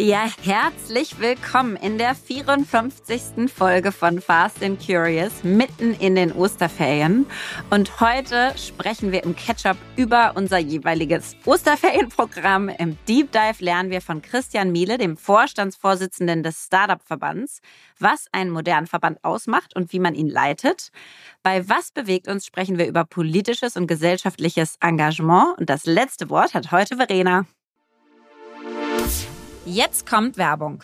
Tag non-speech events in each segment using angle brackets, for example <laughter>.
Ja, herzlich willkommen in der 54. Folge von Fast and Curious, mitten in den Osterferien. Und heute sprechen wir im Ketchup über unser jeweiliges Osterferienprogramm. Im Deep Dive lernen wir von Christian Miele, dem Vorstandsvorsitzenden des Startup-Verbands, was einen modernen Verband ausmacht und wie man ihn leitet. Bei Was bewegt uns sprechen wir über politisches und gesellschaftliches Engagement. Und das letzte Wort hat heute Verena. Jetzt kommt Werbung.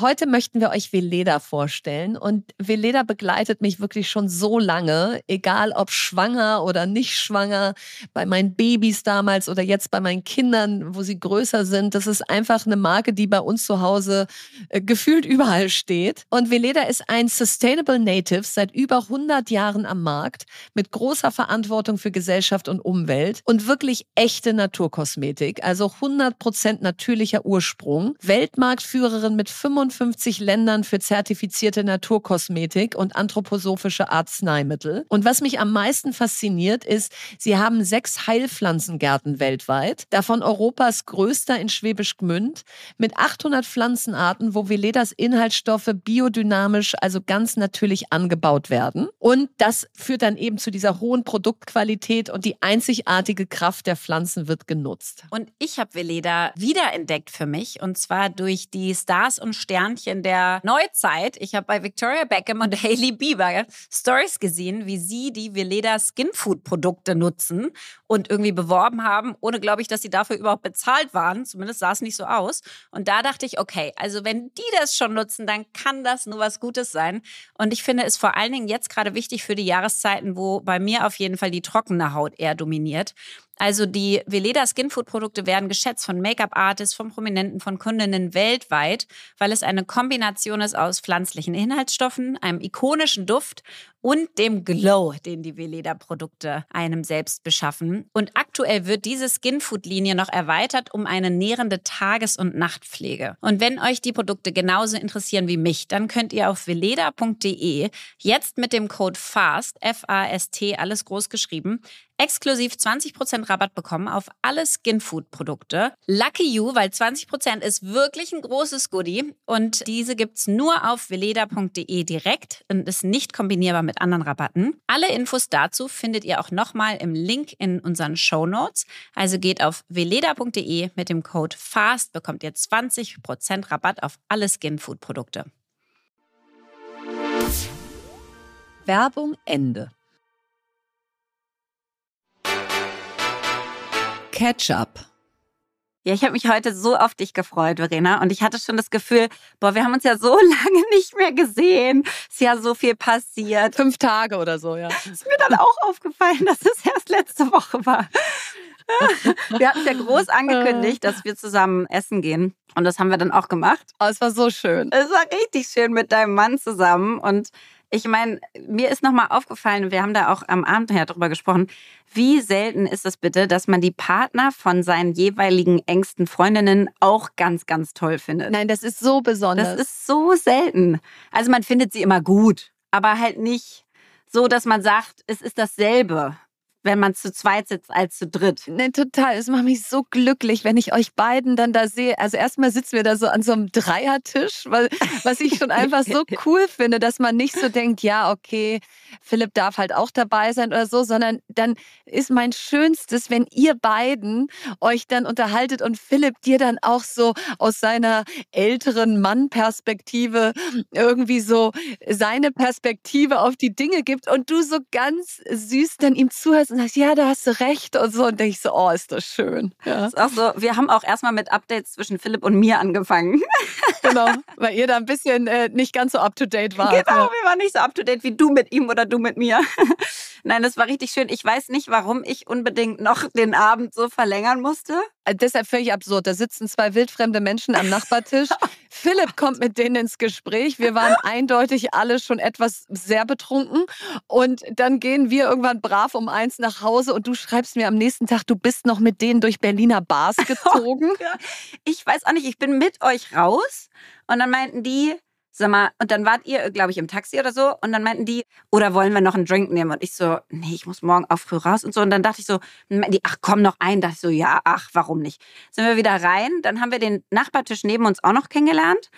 Heute möchten wir euch Veleda vorstellen und Veleda begleitet mich wirklich schon so lange, egal ob schwanger oder nicht schwanger, bei meinen Babys damals oder jetzt bei meinen Kindern, wo sie größer sind. Das ist einfach eine Marke, die bei uns zu Hause äh, gefühlt überall steht. Und Veleda ist ein Sustainable Native seit über 100 Jahren am Markt mit großer Verantwortung für Gesellschaft und Umwelt und wirklich echte Naturkosmetik, also 100% natürlicher Ursprung, Weltmarktführerin mit 25 55 Ländern für zertifizierte Naturkosmetik und anthroposophische Arzneimittel. Und was mich am meisten fasziniert ist, sie haben sechs Heilpflanzengärten weltweit, davon Europas größter in Schwäbisch Gmünd, mit 800 Pflanzenarten, wo Veledas Inhaltsstoffe biodynamisch, also ganz natürlich angebaut werden. Und das führt dann eben zu dieser hohen Produktqualität und die einzigartige Kraft der Pflanzen wird genutzt. Und ich habe Veleda wiederentdeckt für mich und zwar durch die Stars und Sterne Sternchen der Neuzeit. Ich habe bei Victoria Beckham und <laughs> Hailey Bieber Stories gesehen, wie sie die Veleda Skinfood Produkte nutzen und irgendwie beworben haben, ohne glaube ich, dass sie dafür überhaupt bezahlt waren. Zumindest sah es nicht so aus. Und da dachte ich, okay, also wenn die das schon nutzen, dann kann das nur was Gutes sein. Und ich finde es vor allen Dingen jetzt gerade wichtig für die Jahreszeiten, wo bei mir auf jeden Fall die trockene Haut eher dominiert. Also die Veleda Skinfood Produkte werden geschätzt von Make-up-Artists, von Prominenten, von Kundinnen weltweit, weil es eine Kombination ist aus pflanzlichen Inhaltsstoffen, einem ikonischen Duft und dem Glow, den die Veleda-Produkte einem selbst beschaffen. Und aktuell wird diese Skinfood-Linie noch erweitert um eine nährende Tages- und Nachtpflege. Und wenn euch die Produkte genauso interessieren wie mich, dann könnt ihr auf veleda.de jetzt mit dem Code FAST, F-A-S-T, alles groß geschrieben, exklusiv 20% Rabatt bekommen auf alle Skinfood-Produkte. Lucky you, weil 20% ist wirklich ein großes Goodie und diese gibt's nur auf veleda.de direkt und ist nicht kombinierbar mit anderen Rabatten. Alle Infos dazu findet ihr auch nochmal im Link in unseren Show Notes. Also geht auf veleda.de mit dem Code FAST, bekommt ihr 20% Rabatt auf alle Skinfood-Produkte. Werbung Ende. Ketchup. Ja, ich habe mich heute so auf dich gefreut, Verena. Und ich hatte schon das Gefühl, boah, wir haben uns ja so <laughs> lange nicht mehr gesehen. Ist ja so viel passiert. Fünf Tage oder so, ja. Ist mir dann auch aufgefallen, dass es erst letzte Woche war. <laughs> Wir hatten ja groß angekündigt, dass wir zusammen essen gehen. Und das haben wir dann auch gemacht. Oh, es war so schön. Es war richtig schön mit deinem Mann zusammen. Und ich meine, mir ist nochmal aufgefallen, wir haben da auch am Abend her drüber gesprochen, wie selten ist es bitte, dass man die Partner von seinen jeweiligen engsten Freundinnen auch ganz, ganz toll findet. Nein, das ist so besonders. Das ist so selten. Also man findet sie immer gut, aber halt nicht so, dass man sagt, es ist dasselbe wenn man zu zweit sitzt als zu dritt. Nee, total. Es macht mich so glücklich, wenn ich euch beiden dann da sehe. Also erstmal sitzen wir da so an so einem Dreiertisch, weil, was ich schon einfach so <laughs> cool finde, dass man nicht so denkt, ja, okay, Philipp darf halt auch dabei sein oder so, sondern dann ist mein Schönstes, wenn ihr beiden euch dann unterhaltet und Philipp dir dann auch so aus seiner älteren Mann-Perspektive irgendwie so seine Perspektive auf die Dinge gibt und du so ganz süß dann ihm zuhörst und sagst, ja, da hast du recht und so. Und denke ich so, oh, ist das schön. Ja. ist auch so, wir haben auch erstmal mit Updates zwischen Philipp und mir angefangen. <laughs> Genau, weil ihr da ein bisschen äh, nicht ganz so up to date wart. Genau, ja. wir waren nicht so up to date wie du mit ihm oder du mit mir. Nein, das war richtig schön. Ich weiß nicht, warum ich unbedingt noch den Abend so verlängern musste. Äh, deshalb völlig absurd. Da sitzen zwei wildfremde Menschen am Nachbartisch. <laughs> Philipp kommt mit denen ins Gespräch. Wir waren <laughs> eindeutig alle schon etwas sehr betrunken. Und dann gehen wir irgendwann brav um eins nach Hause und du schreibst mir am nächsten Tag, du bist noch mit denen durch Berliner Bars <laughs> gezogen. ich weiß auch nicht, ich bin mit euch raus und dann meinten die, Sag mal, und dann wart ihr, glaube ich, im Taxi oder so. Und dann meinten die, oder wollen wir noch einen Drink nehmen? Und ich so, nee, ich muss morgen auch früh raus und so. Und dann dachte ich so, die, ach komm, noch ein. Dachte ich so, ja, ach, warum nicht? Sind wir wieder rein. Dann haben wir den Nachbartisch neben uns auch noch kennengelernt.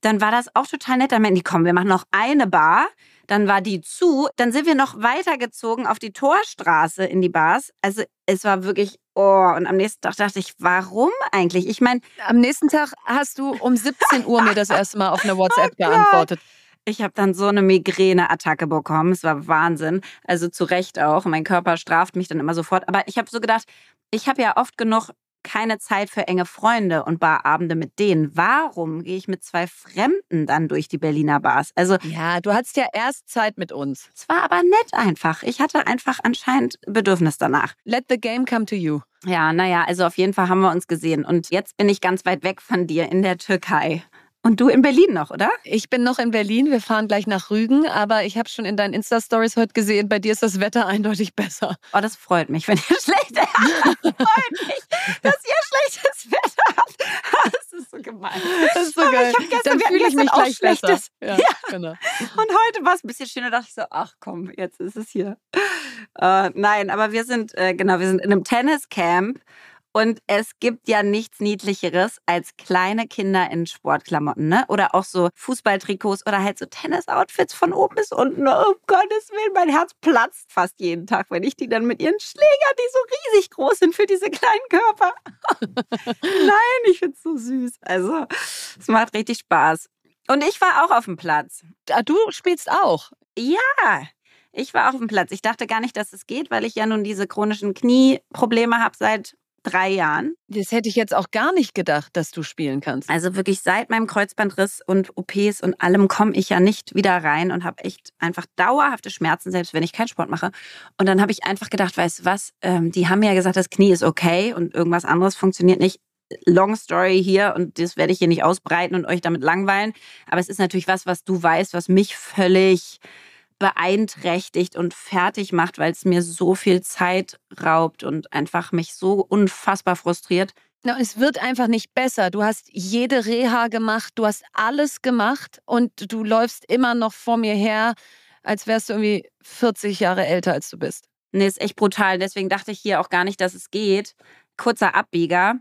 Dann war das auch total nett. Dann meinten die, komm, wir machen noch eine Bar. Dann war die zu. Dann sind wir noch weitergezogen auf die Torstraße in die Bars. Also es war wirklich, oh, und am nächsten Tag dachte ich, warum eigentlich? Ich meine. Am nächsten Tag hast du um 17 Uhr mir das <laughs> erste Mal auf eine WhatsApp oh geantwortet. Ich habe dann so eine Migräneattacke bekommen. Es war Wahnsinn. Also zu Recht auch. Mein Körper straft mich dann immer sofort. Aber ich habe so gedacht, ich habe ja oft genug keine Zeit für enge Freunde und Barabende mit denen. Warum gehe ich mit zwei Fremden dann durch die Berliner Bars? Also ja, du hattest ja erst Zeit mit uns. Es war aber nett einfach. Ich hatte einfach anscheinend Bedürfnis danach. Let the game come to you. Ja, naja, also auf jeden Fall haben wir uns gesehen. Und jetzt bin ich ganz weit weg von dir in der Türkei. Und du in Berlin noch, oder? Ich bin noch in Berlin. Wir fahren gleich nach Rügen. Aber ich habe schon in deinen Insta-Stories heute gesehen, bei dir ist das Wetter eindeutig besser. Oh, das freut mich, wenn ihr <laughs> schlecht Das freut mich, dass ihr schlechtes Wetter habt. <laughs> Das ist so gemein. Das ist so aber geil. Ich gestern, Dann fühle ich mich gleich schlechtes. besser. Ja, ja. Genau. Und heute war es ein bisschen schöner. Da dachte ich so, ach komm, jetzt ist es hier. Äh, nein, aber wir sind, äh, genau, wir sind in einem Tenniscamp und es gibt ja nichts Niedlicheres als kleine Kinder in Sportklamotten, ne? Oder auch so Fußballtrikots oder halt so Tennisoutfits von oben bis unten. Oh, um Gottes Willen, mein Herz platzt fast jeden Tag, wenn ich die dann mit ihren Schlägern, die so riesig groß sind für diese kleinen Körper. <laughs> Nein, ich find's so süß. Also, es macht richtig Spaß. Und ich war auch auf dem Platz. Ah, du spielst auch? Ja. Ich war auf dem Platz. Ich dachte gar nicht, dass es geht, weil ich ja nun diese chronischen Knieprobleme habe seit drei Jahren. Das hätte ich jetzt auch gar nicht gedacht, dass du spielen kannst. Also wirklich seit meinem Kreuzbandriss und OPs und allem komme ich ja nicht wieder rein und habe echt einfach dauerhafte Schmerzen, selbst wenn ich keinen Sport mache. Und dann habe ich einfach gedacht, weißt du was, ähm, die haben ja gesagt, das Knie ist okay und irgendwas anderes funktioniert nicht. Long Story hier und das werde ich hier nicht ausbreiten und euch damit langweilen. Aber es ist natürlich was, was du weißt, was mich völlig beeinträchtigt und fertig macht, weil es mir so viel Zeit raubt und einfach mich so unfassbar frustriert. No, es wird einfach nicht besser. Du hast jede Reha gemacht, du hast alles gemacht und du läufst immer noch vor mir her, als wärst du irgendwie 40 Jahre älter, als du bist. Nee, ist echt brutal. Deswegen dachte ich hier auch gar nicht, dass es geht. Kurzer Abbieger.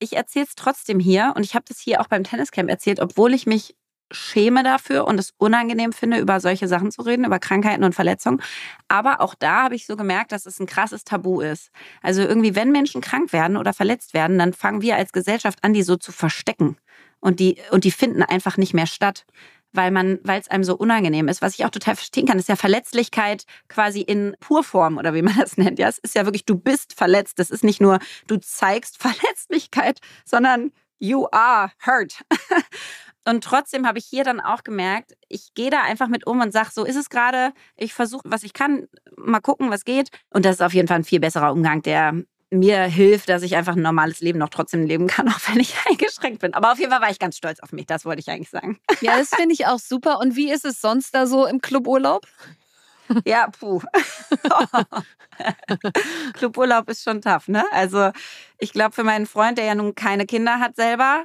Ich erzähle es trotzdem hier und ich habe das hier auch beim Tenniscamp erzählt, obwohl ich mich schäme dafür und es unangenehm finde, über solche Sachen zu reden, über Krankheiten und Verletzungen. Aber auch da habe ich so gemerkt, dass es ein krasses Tabu ist. Also irgendwie, wenn Menschen krank werden oder verletzt werden, dann fangen wir als Gesellschaft an, die so zu verstecken. Und die, und die finden einfach nicht mehr statt. Weil man, weil es einem so unangenehm ist. Was ich auch total verstehen kann, ist ja Verletzlichkeit quasi in Purform oder wie man das nennt. Ja, es ist ja wirklich, du bist verletzt. Das ist nicht nur, du zeigst <laughs> Verletzlichkeit, sondern you are hurt. <laughs> Und trotzdem habe ich hier dann auch gemerkt, ich gehe da einfach mit um und sage, so ist es gerade. Ich versuche, was ich kann, mal gucken, was geht. Und das ist auf jeden Fall ein viel besserer Umgang, der mir hilft, dass ich einfach ein normales Leben noch trotzdem leben kann, <laughs> auch wenn ich eingeschränkt bin. Aber auf jeden Fall war ich ganz stolz auf mich, das wollte ich eigentlich sagen. <laughs> Ja, das finde ich auch super. Und wie ist es sonst da so im Cluburlaub? Ja, puh. <laughs> Cluburlaub ist schon tough, ne? Also ich glaube, für meinen Freund, der ja nun keine Kinder hat selber,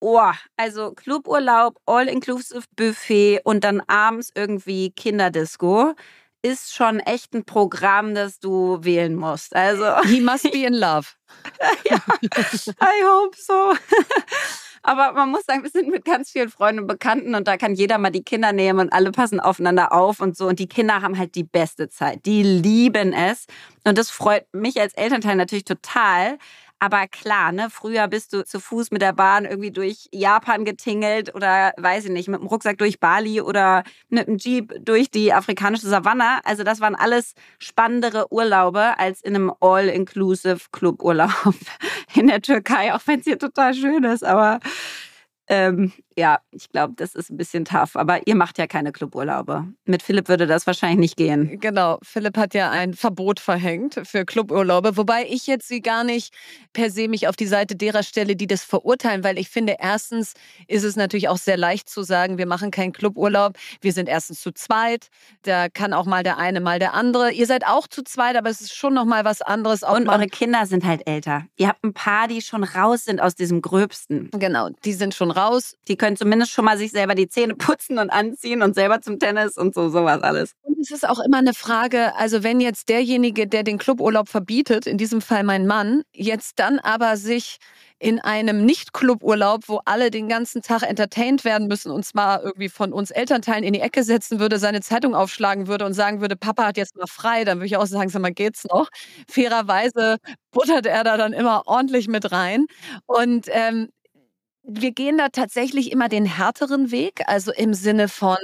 Oh, also Cluburlaub, All-Inclusive Buffet und dann abends irgendwie Kinderdisco ist schon echt ein Programm, das du wählen musst. Also He must be in love. <laughs> ja, I hope so. <laughs> Aber man muss sagen, wir sind mit ganz vielen Freunden und Bekannten und da kann jeder mal die Kinder nehmen und alle passen aufeinander auf und so. Und die Kinder haben halt die beste Zeit. Die lieben es. Und das freut mich als Elternteil natürlich total. Aber klar, ne, früher bist du zu Fuß mit der Bahn irgendwie durch Japan getingelt oder weiß ich nicht, mit dem Rucksack durch Bali oder mit dem Jeep durch die afrikanische Savanne. Also das waren alles spannendere Urlaube als in einem All-Inclusive Club-Urlaub <laughs> in der Türkei, auch wenn es hier total schön ist. Aber ähm, ja, ich glaube, das ist ein bisschen tough. Aber ihr macht ja keine Cluburlaube. Mit Philipp würde das wahrscheinlich nicht gehen. Genau. Philipp hat ja ein Verbot verhängt für Cluburlaube. Wobei ich jetzt sie gar nicht per se mich auf die Seite derer stelle, die das verurteilen, weil ich finde, erstens ist es natürlich auch sehr leicht zu sagen, wir machen keinen Cluburlaub. Wir sind erstens zu zweit. Da kann auch mal der eine, mal der andere. Ihr seid auch zu zweit, aber es ist schon noch mal was anderes. Und eure Kinder sind halt älter. Ihr habt ein paar, die schon raus sind aus diesem Gröbsten. Genau, die sind schon raus. Die können können zumindest schon mal sich selber die Zähne <laughs> putzen und anziehen und selber zum Tennis und so sowas alles. Und es ist auch immer eine Frage, also wenn jetzt derjenige, der den Cluburlaub verbietet, in diesem Fall mein Mann, jetzt dann aber sich in einem Nicht-Cluburlaub, wo alle den ganzen Tag entertained werden müssen und zwar irgendwie von uns Elternteilen in die Ecke setzen würde, seine Zeitung aufschlagen würde und sagen würde, Papa hat jetzt mal frei, dann würde ich auch sagen, sag mal, geht's noch? Fairerweise buttert er da dann immer ordentlich mit rein. Und ähm, wir gehen da tatsächlich immer den härteren Weg, also im Sinne von,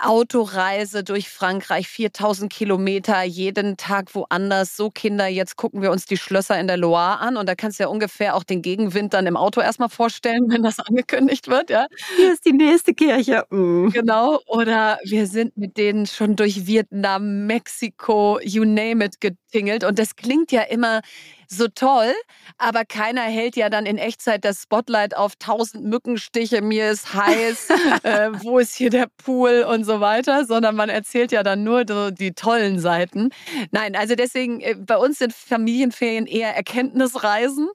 Autoreise durch Frankreich, 4000 Kilometer, jeden Tag woanders. So Kinder, jetzt gucken wir uns die Schlösser in der Loire an und da kannst du ja ungefähr auch den Gegenwind dann im Auto erstmal vorstellen, <laughs> wenn das angekündigt wird. Ja. Hier ist die nächste Kirche. Mm. Genau. Oder wir sind mit denen schon durch Vietnam, Mexiko, you name it getingelt und das klingt ja immer so toll, aber keiner hält ja dann in Echtzeit das Spotlight auf tausend Mückenstiche, mir ist heiß, <laughs> äh, wo ist hier der Pool und so weiter, sondern man erzählt ja dann nur so die tollen Seiten. Nein, also deswegen, äh, bei uns sind Familienferien eher Erkenntnisreisen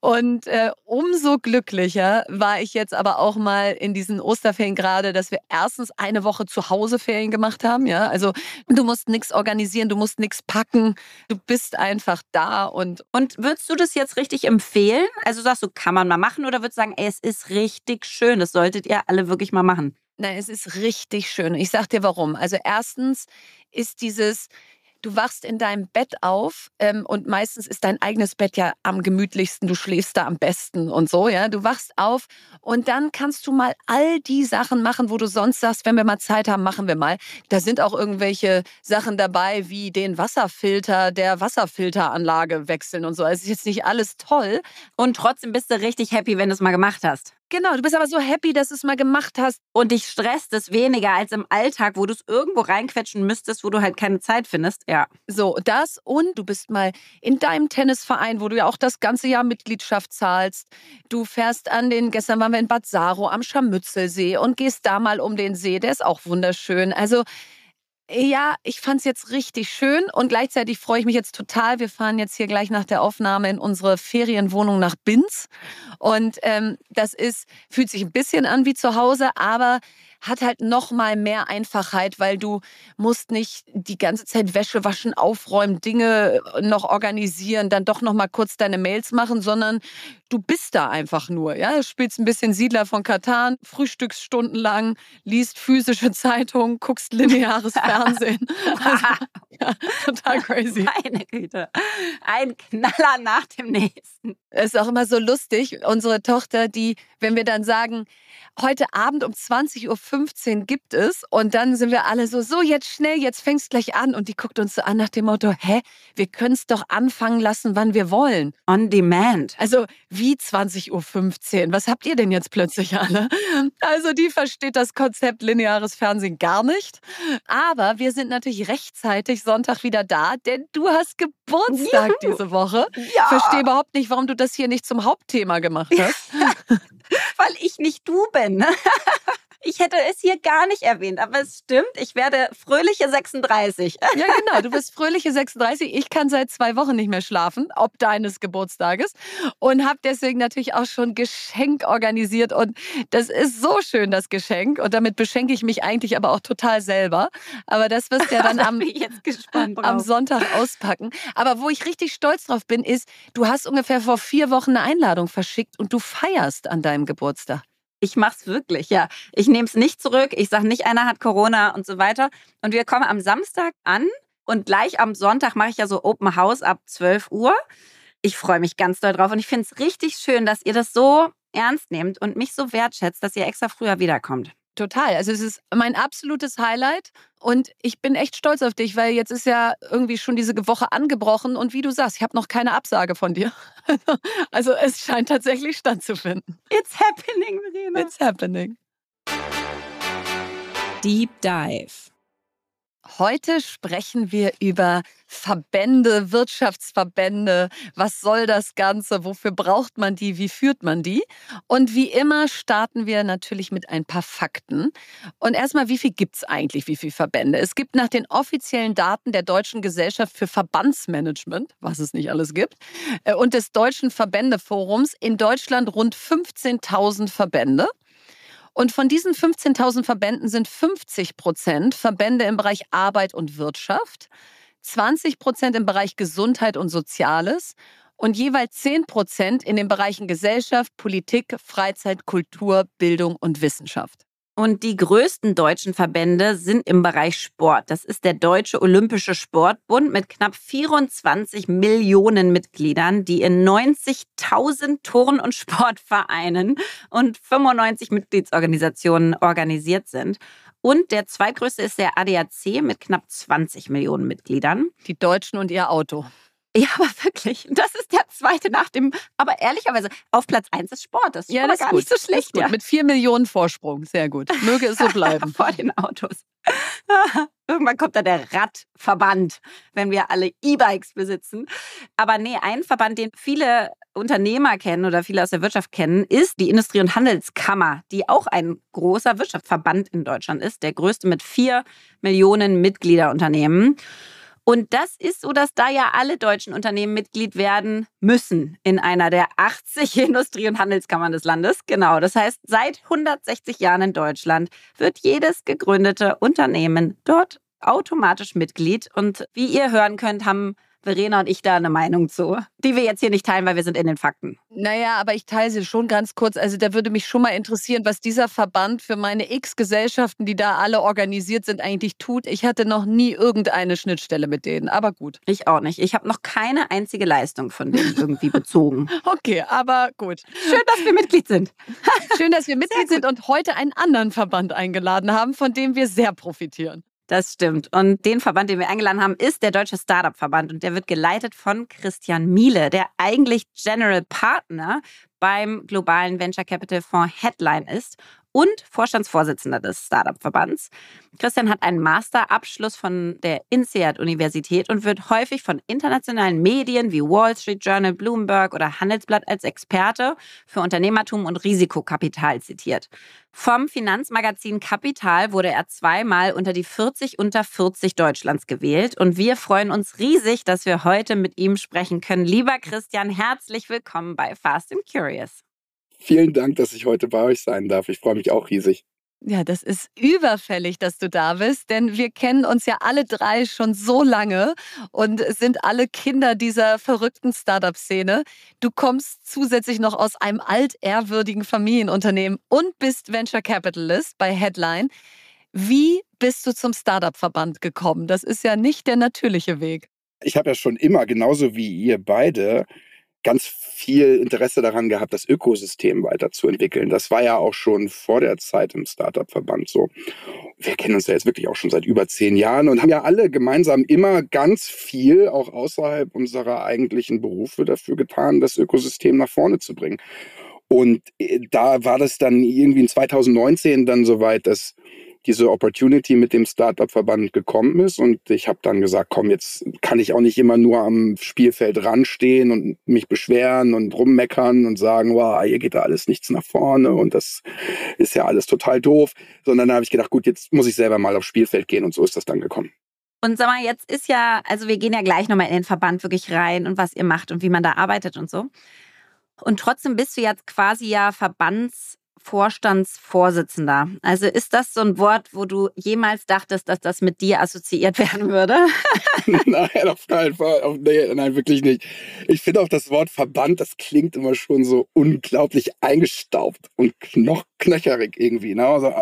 und äh, umso glücklicher war ich jetzt aber auch mal in diesen Osterferien gerade, dass wir erstens eine Woche zu Hause Ferien gemacht haben, ja, also du musst nichts organisieren, du musst nichts packen, du bist einfach da und und würdest du das jetzt richtig empfehlen? Also sagst du, kann man mal machen oder würdest du sagen, ey, es ist richtig schön, das solltet ihr alle wirklich mal machen? Nein, es ist richtig schön. Ich sag dir warum. Also erstens ist dieses, du wachst in deinem Bett auf ähm, und meistens ist dein eigenes Bett ja am gemütlichsten, du schläfst da am besten und so, ja. Du wachst auf und dann kannst du mal all die Sachen machen, wo du sonst sagst, wenn wir mal Zeit haben, machen wir mal. Da sind auch irgendwelche Sachen dabei, wie den Wasserfilter der Wasserfilteranlage wechseln und so. Es ist jetzt nicht alles toll. Und trotzdem bist du richtig happy, wenn du es mal gemacht hast. Genau, du bist aber so happy, dass du es mal gemacht hast. Und dich stresst es weniger als im Alltag, wo du es irgendwo reinquetschen müsstest, wo du halt keine Zeit findest. Ja. So, das und du bist mal in deinem Tennisverein, wo du ja auch das ganze Jahr Mitgliedschaft zahlst. Du fährst an den, gestern waren wir in Bad Saro am Scharmützelsee und gehst da mal um den See, der ist auch wunderschön. Also, ja, ich fand es jetzt richtig schön und gleichzeitig freue ich mich jetzt total. Wir fahren jetzt hier gleich nach der Aufnahme in unsere Ferienwohnung nach Binz. Und ähm, das ist, fühlt sich ein bisschen an wie zu Hause, aber hat halt noch mal mehr Einfachheit, weil du musst nicht die ganze Zeit Wäsche waschen, aufräumen, Dinge noch organisieren, dann doch noch mal kurz deine Mails machen, sondern du bist da einfach nur, ja, spielst ein bisschen Siedler von Katan, frühstückst stundenlang, liest physische Zeitungen, guckst lineares <laughs> Fernsehen. Also, ja, total <laughs> crazy. Meine Güte. Ein Knaller nach dem nächsten. Es ist auch immer so lustig, unsere Tochter, die, wenn wir dann sagen, heute Abend um 20.15 Uhr gibt es. Und dann sind wir alle so, so jetzt schnell, jetzt fängst gleich an. Und die guckt uns so an nach dem Motto, hä, wir können es doch anfangen lassen, wann wir wollen. On demand. Also wie 20.15 Uhr? Was habt ihr denn jetzt plötzlich alle? Also die versteht das Konzept lineares Fernsehen gar nicht. Aber wir sind natürlich rechtzeitig Sonntag wieder da, denn du hast Geburtstag Juhu. diese Woche. Ja. Verstehe überhaupt nicht, warum du das hier nicht zum Hauptthema gemacht hast. <laughs> Weil ich nicht du bin. <laughs> Ich hätte es hier gar nicht erwähnt, aber es stimmt, ich werde fröhliche 36. Ja, genau, du bist fröhliche 36. Ich kann seit zwei Wochen nicht mehr schlafen, ob deines Geburtstages. Und habe deswegen natürlich auch schon Geschenk organisiert. Und das ist so schön, das Geschenk. Und damit beschenke ich mich eigentlich aber auch total selber. Aber das wirst du ja dann <laughs> am, am Sonntag auspacken. Aber wo ich richtig stolz drauf bin, ist, du hast ungefähr vor vier Wochen eine Einladung verschickt und du feierst an deinem Geburtstag. Ich mach's wirklich, ja. Ich nehme es nicht zurück. Ich sage nicht, einer hat Corona und so weiter. Und wir kommen am Samstag an und gleich am Sonntag mache ich ja so Open House ab 12 Uhr. Ich freue mich ganz doll drauf und ich finde es richtig schön, dass ihr das so ernst nehmt und mich so wertschätzt, dass ihr extra früher wiederkommt. Total. Also es ist mein absolutes Highlight und ich bin echt stolz auf dich, weil jetzt ist ja irgendwie schon diese Woche angebrochen und wie du sagst, ich habe noch keine Absage von dir. <laughs> Also es scheint tatsächlich stattzufinden. It's happening, Verena. It's happening. Deep Dive. Heute sprechen wir über Verbände, Wirtschaftsverbände. Was soll das Ganze? Wofür braucht man die? Wie führt man die? Und wie immer starten wir natürlich mit ein paar Fakten. Und erstmal, wie viel gibt es eigentlich? Wie viele Verbände? Es gibt nach den offiziellen Daten der Deutschen Gesellschaft für Verbandsmanagement, was es nicht alles gibt, äh, und des Deutschen Verbändeforums in Deutschland rund 15.000 Verbände. Und von diesen 15.000 Verbänden sind 50 Prozent Verbände im Bereich Arbeit und Wirtschaft, 20 Prozent im Bereich Gesundheit und Soziales und jeweils 10 Prozent in den Bereichen Gesellschaft, Politik, Freizeit, Kultur, Bildung und Wissenschaft. Und die größten deutschen Verbände sind im Bereich Sport. Das ist der Deutsche Olympische Sportbund mit knapp 24 Millionen Mitgliedern, die in 90.000 Turn- und Sportvereinen und 95 Mitgliedsorganisationen organisiert sind. Und der zweitgrößte ist der ADAC mit knapp 20 Millionen Mitgliedern. Die Deutschen und ihr Auto. Ja, aber wirklich. Das ist der zweite nach dem. Aber ehrlicherweise, auf Platz 1 ist Sport. Das ist ja, das gar gut. nicht so schlecht. Ja. Mit vier Millionen Vorsprung. Sehr gut. Möge es so <laughs> bleiben. Vor den Autos. <laughs> Irgendwann kommt da der Radverband, wenn wir alle E-Bikes besitzen. Aber nee, ein Verband, den viele Unternehmer kennen oder viele aus der Wirtschaft kennen, ist die Industrie- und Handelskammer, die auch ein großer Wirtschaftsverband in Deutschland ist, der größte mit vier Millionen Mitgliederunternehmen. Und das ist so, dass da ja alle deutschen Unternehmen Mitglied werden müssen in einer der 80 <laughs> Industrie- und Handelskammern des Landes. Genau, das heißt, seit 160 Jahren in Deutschland wird jedes gegründete Unternehmen dort automatisch Mitglied. Und wie ihr hören könnt, haben Verena und ich da eine Meinung zu, die wir jetzt hier nicht teilen, weil wir sind in den Fakten. Naja, aber ich teile sie schon ganz kurz. Also da würde mich schon mal interessieren, was dieser Verband für meine X-Gesellschaften, die da alle organisiert sind, eigentlich tut. Ich hatte noch nie irgendeine Schnittstelle mit denen, aber gut. Ich auch nicht. Ich habe noch keine einzige Leistung von denen irgendwie bezogen. <laughs> okay, aber gut. Schön, dass wir Mitglied sind. Schön, dass wir <laughs> Mitglied sind und heute einen anderen Verband eingeladen haben, von dem wir sehr profitieren. Das stimmt. Und den Verband, den wir eingeladen haben, ist der Deutsche Startup-Verband. Und der wird geleitet von Christian Miele, der eigentlich General Partner beim globalen Venture Capital Fonds Headline ist und Vorstandsvorsitzender des Startup-Verbands. Christian hat einen Masterabschluss von der INSEAD-Universität und wird häufig von internationalen Medien wie Wall Street Journal, Bloomberg oder Handelsblatt als Experte für Unternehmertum und Risikokapital zitiert. Vom Finanzmagazin Kapital wurde er zweimal unter die 40 unter 40 Deutschlands gewählt und wir freuen uns riesig, dass wir heute mit ihm sprechen können. Lieber Christian, herzlich willkommen bei Fast and Curious. Vielen Dank, dass ich heute bei euch sein darf. Ich freue mich auch riesig. Ja, das ist überfällig, dass du da bist, denn wir kennen uns ja alle drei schon so lange und sind alle Kinder dieser verrückten Startup-Szene. Du kommst zusätzlich noch aus einem altehrwürdigen Familienunternehmen und bist Venture Capitalist bei Headline. Wie bist du zum Startup-Verband gekommen? Das ist ja nicht der natürliche Weg. Ich habe ja schon immer, genauso wie ihr beide, ganz viel Interesse daran gehabt, das Ökosystem weiterzuentwickeln. Das war ja auch schon vor der Zeit im Startup-Verband so. Wir kennen uns ja jetzt wirklich auch schon seit über zehn Jahren und haben ja alle gemeinsam immer ganz viel, auch außerhalb unserer eigentlichen Berufe, dafür getan, das Ökosystem nach vorne zu bringen. Und äh, da war das dann irgendwie in 2019 dann soweit, dass diese Opportunity mit dem Startup-Verband gekommen ist. Und ich habe dann gesagt, komm, jetzt kann ich auch nicht immer nur am Spielfeld ranstehen und mich beschweren und rummeckern und sagen, wow, hier geht da alles nichts nach vorne und das ist ja alles total doof. Sondern da habe ich gedacht, gut, jetzt muss ich selber mal aufs Spielfeld gehen und so ist das dann gekommen. Und sag mal, jetzt ist ja, also wir gehen ja gleich nochmal in den Verband wirklich rein und was ihr macht und wie man da arbeitet und so. Und trotzdem bist du jetzt quasi ja Verbands Vorstandsvorsitzender. Also ist das so ein Wort, wo du jemals dachtest, dass das mit dir assoziiert <laughs> werden würde? <laughs> nein, auf keinen Fall. Auf, nee, nein, wirklich nicht. Ich finde auch das Wort Verband, das klingt immer schon so unglaublich eingestaubt und noch knöcherig irgendwie. Ne? Also,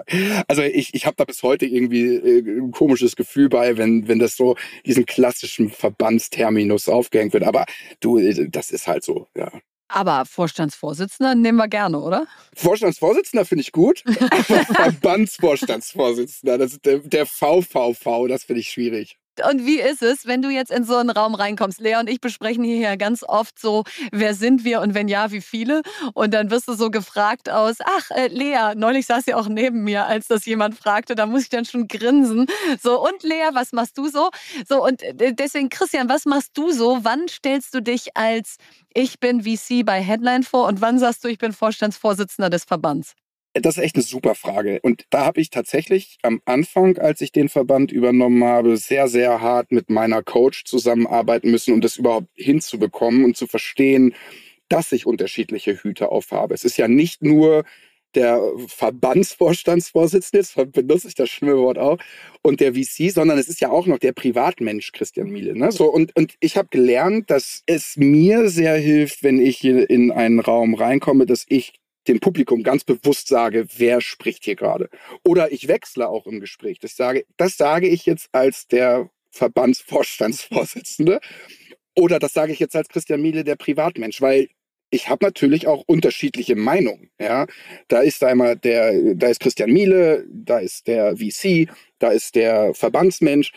also ich, ich habe da bis heute irgendwie äh, ein komisches Gefühl bei, wenn, wenn das so diesen klassischen Verbandsterminus aufgehängt wird. Aber du, das ist halt so, ja. Aber Vorstandsvorsitzender nehmen wir gerne, oder? Vorstandsvorsitzender finde ich gut. <laughs> Verbandsvorstandsvorsitzender, das ist der, der VVV, das finde ich schwierig. Und wie ist es, wenn du jetzt in so einen Raum reinkommst? Lea und ich besprechen hier ja ganz oft so, wer sind wir und wenn ja, wie viele? Und dann wirst du so gefragt aus, ach, äh, Lea, neulich saß sie auch neben mir, als das jemand fragte, da muss ich dann schon grinsen. So, und Lea, was machst du so? So, und äh, deswegen, Christian, was machst du so? Wann stellst du dich als ich bin VC bei Headline vor und wann sagst du, ich bin Vorstandsvorsitzender des Verbands? Das ist echt eine super Frage. Und da habe ich tatsächlich am Anfang, als ich den Verband übernommen habe, sehr, sehr hart mit meiner Coach zusammenarbeiten müssen, um das überhaupt hinzubekommen und zu verstehen, dass ich unterschiedliche Hüte aufhabe. Es ist ja nicht nur der Verbandsvorstandsvorsitzende, jetzt benutze ich das schlimme Wort auch, und der VC, sondern es ist ja auch noch der Privatmensch Christian Miele. Ne? So, und, und ich habe gelernt, dass es mir sehr hilft, wenn ich in einen Raum reinkomme, dass ich dem Publikum ganz bewusst sage, wer spricht hier gerade. Oder ich wechsle auch im Gespräch. Das sage, das sage ich jetzt als der Verbandsvorstandsvorsitzende. Oder das sage ich jetzt als Christian Miele, der Privatmensch, weil ich habe natürlich auch unterschiedliche Meinungen. Ja, da ist einmal der, da ist Christian Miele, da ist der VC, da ist der Verbandsmensch.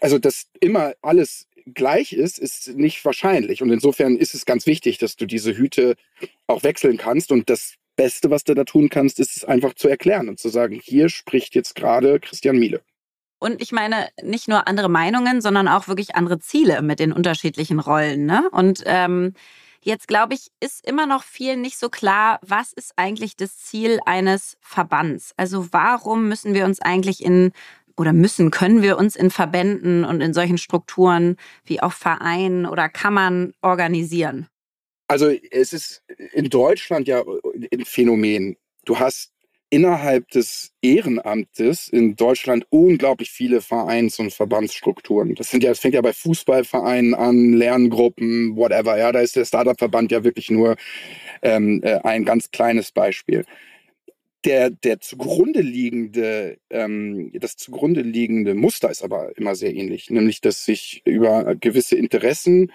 Also, dass immer alles gleich ist, ist nicht wahrscheinlich. Und insofern ist es ganz wichtig, dass du diese Hüte auch wechseln kannst. Und das Beste, was du da tun kannst, ist es einfach zu erklären und zu sagen, hier spricht jetzt gerade Christian Miele. Und ich meine, nicht nur andere Meinungen, sondern auch wirklich andere Ziele mit den unterschiedlichen Rollen. Ne? Und ähm, Jetzt glaube ich, ist immer noch viel nicht so klar, was ist eigentlich das Ziel eines Verbands? Also warum müssen wir uns eigentlich in oder müssen, können wir uns in Verbänden und in solchen Strukturen wie auch Vereinen oder Kammern organisieren? Also es ist in Deutschland ja ein Phänomen. Du hast innerhalb des Ehrenamtes in Deutschland unglaublich viele Vereins- und Verbandsstrukturen. Das sind ja, das fängt ja bei Fußballvereinen an, Lerngruppen, whatever. Ja, da ist der Startup-Verband ja wirklich nur ähm, äh, ein ganz kleines Beispiel. Der, der zugrunde liegende, ähm, das zugrunde liegende Muster ist aber immer sehr ähnlich, nämlich dass sich über gewisse Interessen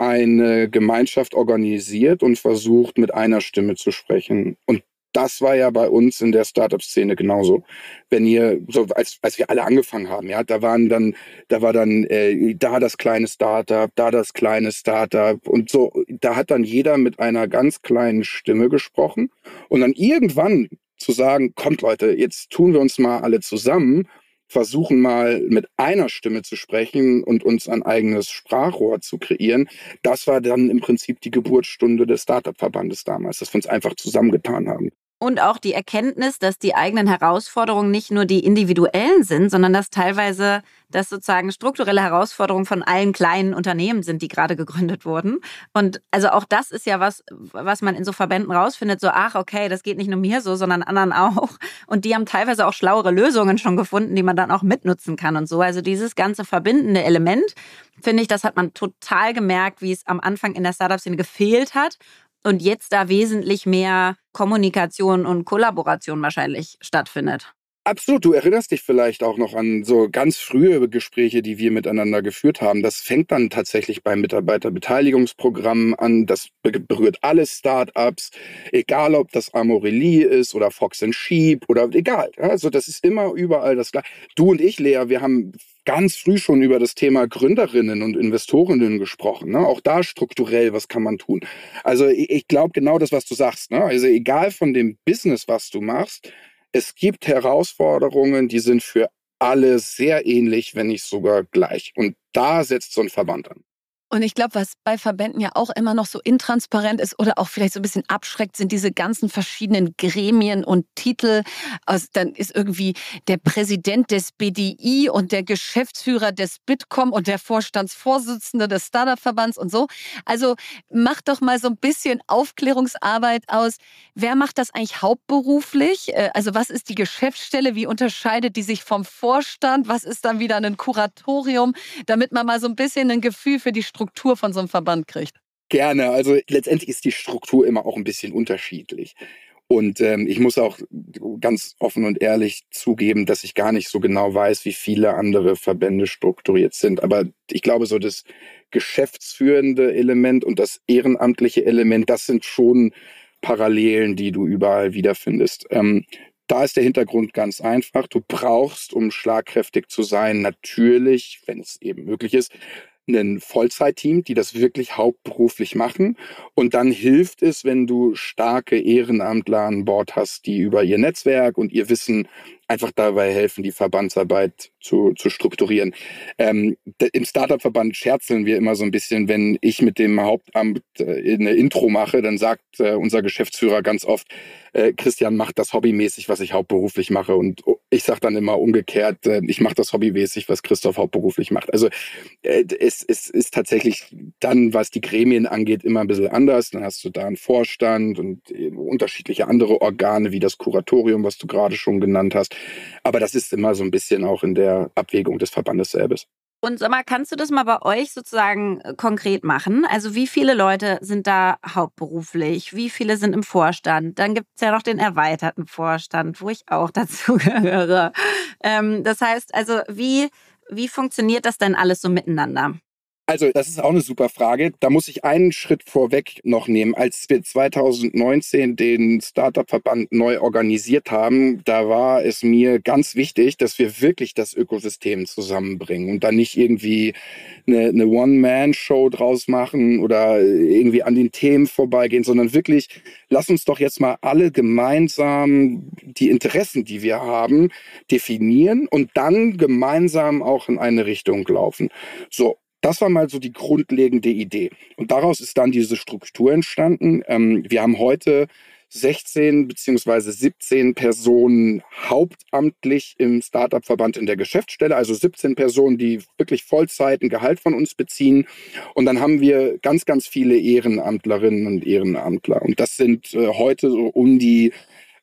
eine Gemeinschaft organisiert und versucht, mit einer Stimme zu sprechen. Und das war ja bei uns in der Startup-Szene genauso. Wenn ihr, so als, als wir alle angefangen haben, ja, da waren dann, da war dann äh, da das kleine Startup, da das kleine Startup und so, da hat dann jeder mit einer ganz kleinen Stimme gesprochen und dann irgendwann zu sagen, kommt Leute, jetzt tun wir uns mal alle zusammen, versuchen mal mit einer Stimme zu sprechen und uns ein eigenes Sprachrohr zu kreieren. Das war dann im Prinzip die Geburtsstunde des Startup-Verbandes damals, dass wir uns einfach zusammengetan haben. Und auch die Erkenntnis, dass die eigenen Herausforderungen nicht nur die individuellen sind, sondern dass teilweise das sozusagen strukturelle Herausforderungen von allen kleinen Unternehmen sind, die gerade gegründet wurden. Und also auch das ist ja was, was man in so Verbänden rausfindet, so, ach, okay, das geht nicht nur mir so, sondern anderen auch. Und die haben teilweise auch schlauere Lösungen schon gefunden, die man dann auch mitnutzen kann und so. Also dieses ganze verbindende Element, finde ich, das hat man total gemerkt, wie es am Anfang in der Startup-Szene gefehlt hat und jetzt da wesentlich mehr Kommunikation und Kollaboration wahrscheinlich stattfindet. Absolut, du erinnerst dich vielleicht auch noch an so ganz frühe Gespräche, die wir miteinander geführt haben. Das fängt dann tatsächlich beim Mitarbeiterbeteiligungsprogramm an. Das berührt alle Startups, egal ob das Amorelie ist oder Fox Sheep oder egal. Also das ist immer überall das gleiche. Du und ich, Lea, wir haben ganz früh schon über das Thema Gründerinnen und Investorinnen gesprochen. Ne? Auch da strukturell, was kann man tun? Also ich, ich glaube genau das, was du sagst. Ne? Also egal von dem Business, was du machst, es gibt Herausforderungen, die sind für alle sehr ähnlich, wenn nicht sogar gleich. Und da setzt so ein Verband an. Und ich glaube, was bei Verbänden ja auch immer noch so intransparent ist oder auch vielleicht so ein bisschen abschreckt, sind diese ganzen verschiedenen Gremien und Titel. Also dann ist irgendwie der Präsident des BDI und der Geschäftsführer des Bitkom und der Vorstandsvorsitzende des Startup-Verbands und so. Also macht doch mal so ein bisschen Aufklärungsarbeit aus. Wer macht das eigentlich hauptberuflich? Äh, also was ist die Geschäftsstelle? Wie unterscheidet die sich vom Vorstand? Was ist dann wieder ein Kuratorium? Damit man mal so ein bisschen ein Gefühl für die Struktur Struktur von so einem Verband kriegt? Gerne. Also letztendlich ist die Struktur immer auch ein bisschen unterschiedlich. Und ähm, ich muss auch ganz offen und ehrlich zugeben, dass ich gar nicht so genau weiß, wie viele andere Verbände strukturiert sind. Aber ich glaube, so das geschäftsführende Element und das ehrenamtliche Element, das sind schon Parallelen, die du überall wiederfindest. Ähm, da ist der Hintergrund ganz einfach. Du brauchst, um schlagkräftig zu sein, natürlich, wenn es eben möglich ist, ein Vollzeitteam, die das wirklich hauptberuflich machen. Und dann hilft es, wenn du starke Ehrenamtler an Bord hast, die über ihr Netzwerk und ihr Wissen einfach dabei helfen, die Verbandsarbeit zu, zu strukturieren. Ähm, Im Startup-Verband scherzeln wir immer so ein bisschen, wenn ich mit dem Hauptamt äh, eine Intro mache, dann sagt äh, unser Geschäftsführer ganz oft, äh, Christian macht das hobbymäßig, was ich hauptberuflich mache. Und Ich sage dann immer umgekehrt, äh, ich mache das hobbymäßig, was Christoph hauptberuflich macht. Also äh, es, es ist tatsächlich dann, was die Gremien angeht, immer ein bisschen anders. Dann hast du da einen Vorstand und äh, unterschiedliche andere Organe wie das Kuratorium, was du gerade schon genannt hast. Aber das ist immer so ein bisschen auch in der Abwägung des Verbandes selbst. Und sag mal, kannst du das mal bei euch sozusagen äh, konkret machen? Also wie viele Leute sind da hauptberuflich? Wie viele sind im Vorstand? Dann gibt es ja noch den erweiterten Vorstand, wo ich auch <laughs> dazu gehöre. Ähm, das heißt, also wie, wie funktioniert das denn alles so miteinander? Also, das ist auch eine super Frage. Da muss ich einen Schritt vorweg noch nehmen. Als wir 2019 den Startup-Verband neu organisiert haben, da war es mir ganz wichtig, dass wir wirklich das Ökosystem zusammenbringen und da nicht irgendwie eine, eine One-Man-Show draus machen oder irgendwie an den Themen vorbeigehen, sondern wirklich, lass uns doch jetzt mal alle gemeinsam die Interessen, die wir haben, definieren und dann gemeinsam auch in eine Richtung laufen. So, das war mal so die grundlegende Idee. Und daraus ist dann diese Struktur entstanden. Ähm, wir haben heute 16 beziehungsweise 17 Personen hauptamtlich im Startup-Verband in der Geschäftsstelle, also 17 Personen, die wirklich Vollzeit ein Gehalt von uns beziehen. Und dann haben wir ganz, ganz viele Ehrenamtlerinnen und Ehrenamtler. Und das sind äh, heute so um die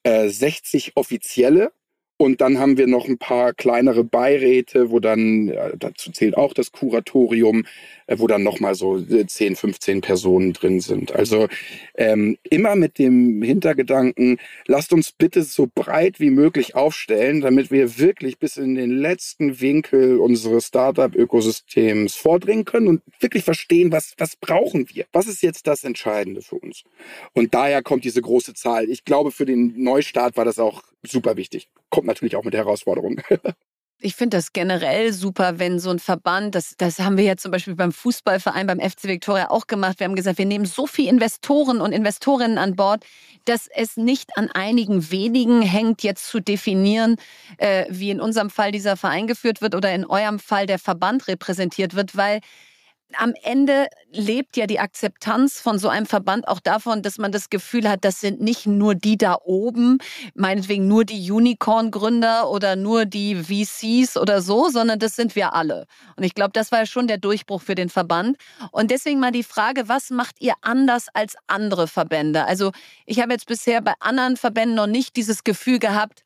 äh, 60 offizielle und dann haben wir noch ein paar kleinere Beiräte, wo dann, dazu zählt auch das Kuratorium, äh, wo dann nochmal so 10, 15 Personen drin sind. Also ähm, immer mit dem Hintergedanken, lasst uns bitte so breit wie möglich aufstellen, damit wir wirklich bis in den letzten Winkel unseres Startup-Ökosystems vordringen können und wirklich verstehen, was, was brauchen wir? Was ist jetzt das Entscheidende für uns? Und daher kommt diese große Zahl. Ich glaube, für den Neustart war das auch super wichtig. Kommt natürlich auch mit der Herausforderung. <laughs> Ich finde das generell super, wenn so ein Verband, das, das haben wir ja zum Beispiel beim Fußballverein, beim FC Victoria auch gemacht. Wir haben gesagt, wir nehmen so viele Investoren und Investorinnen an Bord, dass es nicht an einigen wenigen hängt, jetzt zu definieren, äh, wie in unserem Fall dieser Verein geführt wird oder in eurem Fall der Verband repräsentiert wird, weil am Ende lebt ja die Akzeptanz von so einem Verband auch davon, dass man das Gefühl hat, das sind nicht nur die da oben, meinetwegen nur die Unicorn-Gründer oder nur die VCs oder so, sondern das sind wir alle. Und ich glaube, das war ja schon der Durchbruch für den Verband. Und deswegen mal die Frage, was macht ihr anders als andere Verbände? Also ich habe jetzt bisher bei anderen Verbänden noch nicht dieses Gefühl gehabt,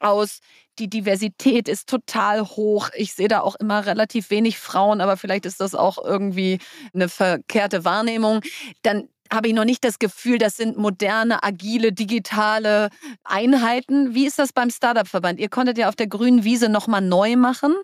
aus, die Diversität ist total hoch. Ich sehe da auch immer relativ wenig Frauen, aber vielleicht ist das auch irgendwie eine verkehrte Wahrnehmung. Dann habe ich noch nicht das Gefühl, das sind moderne, agile, digitale Einheiten. Wie ist das beim Startup-Verband? Ihr konntet ja auf der grünen Wiese nochmal neu machen.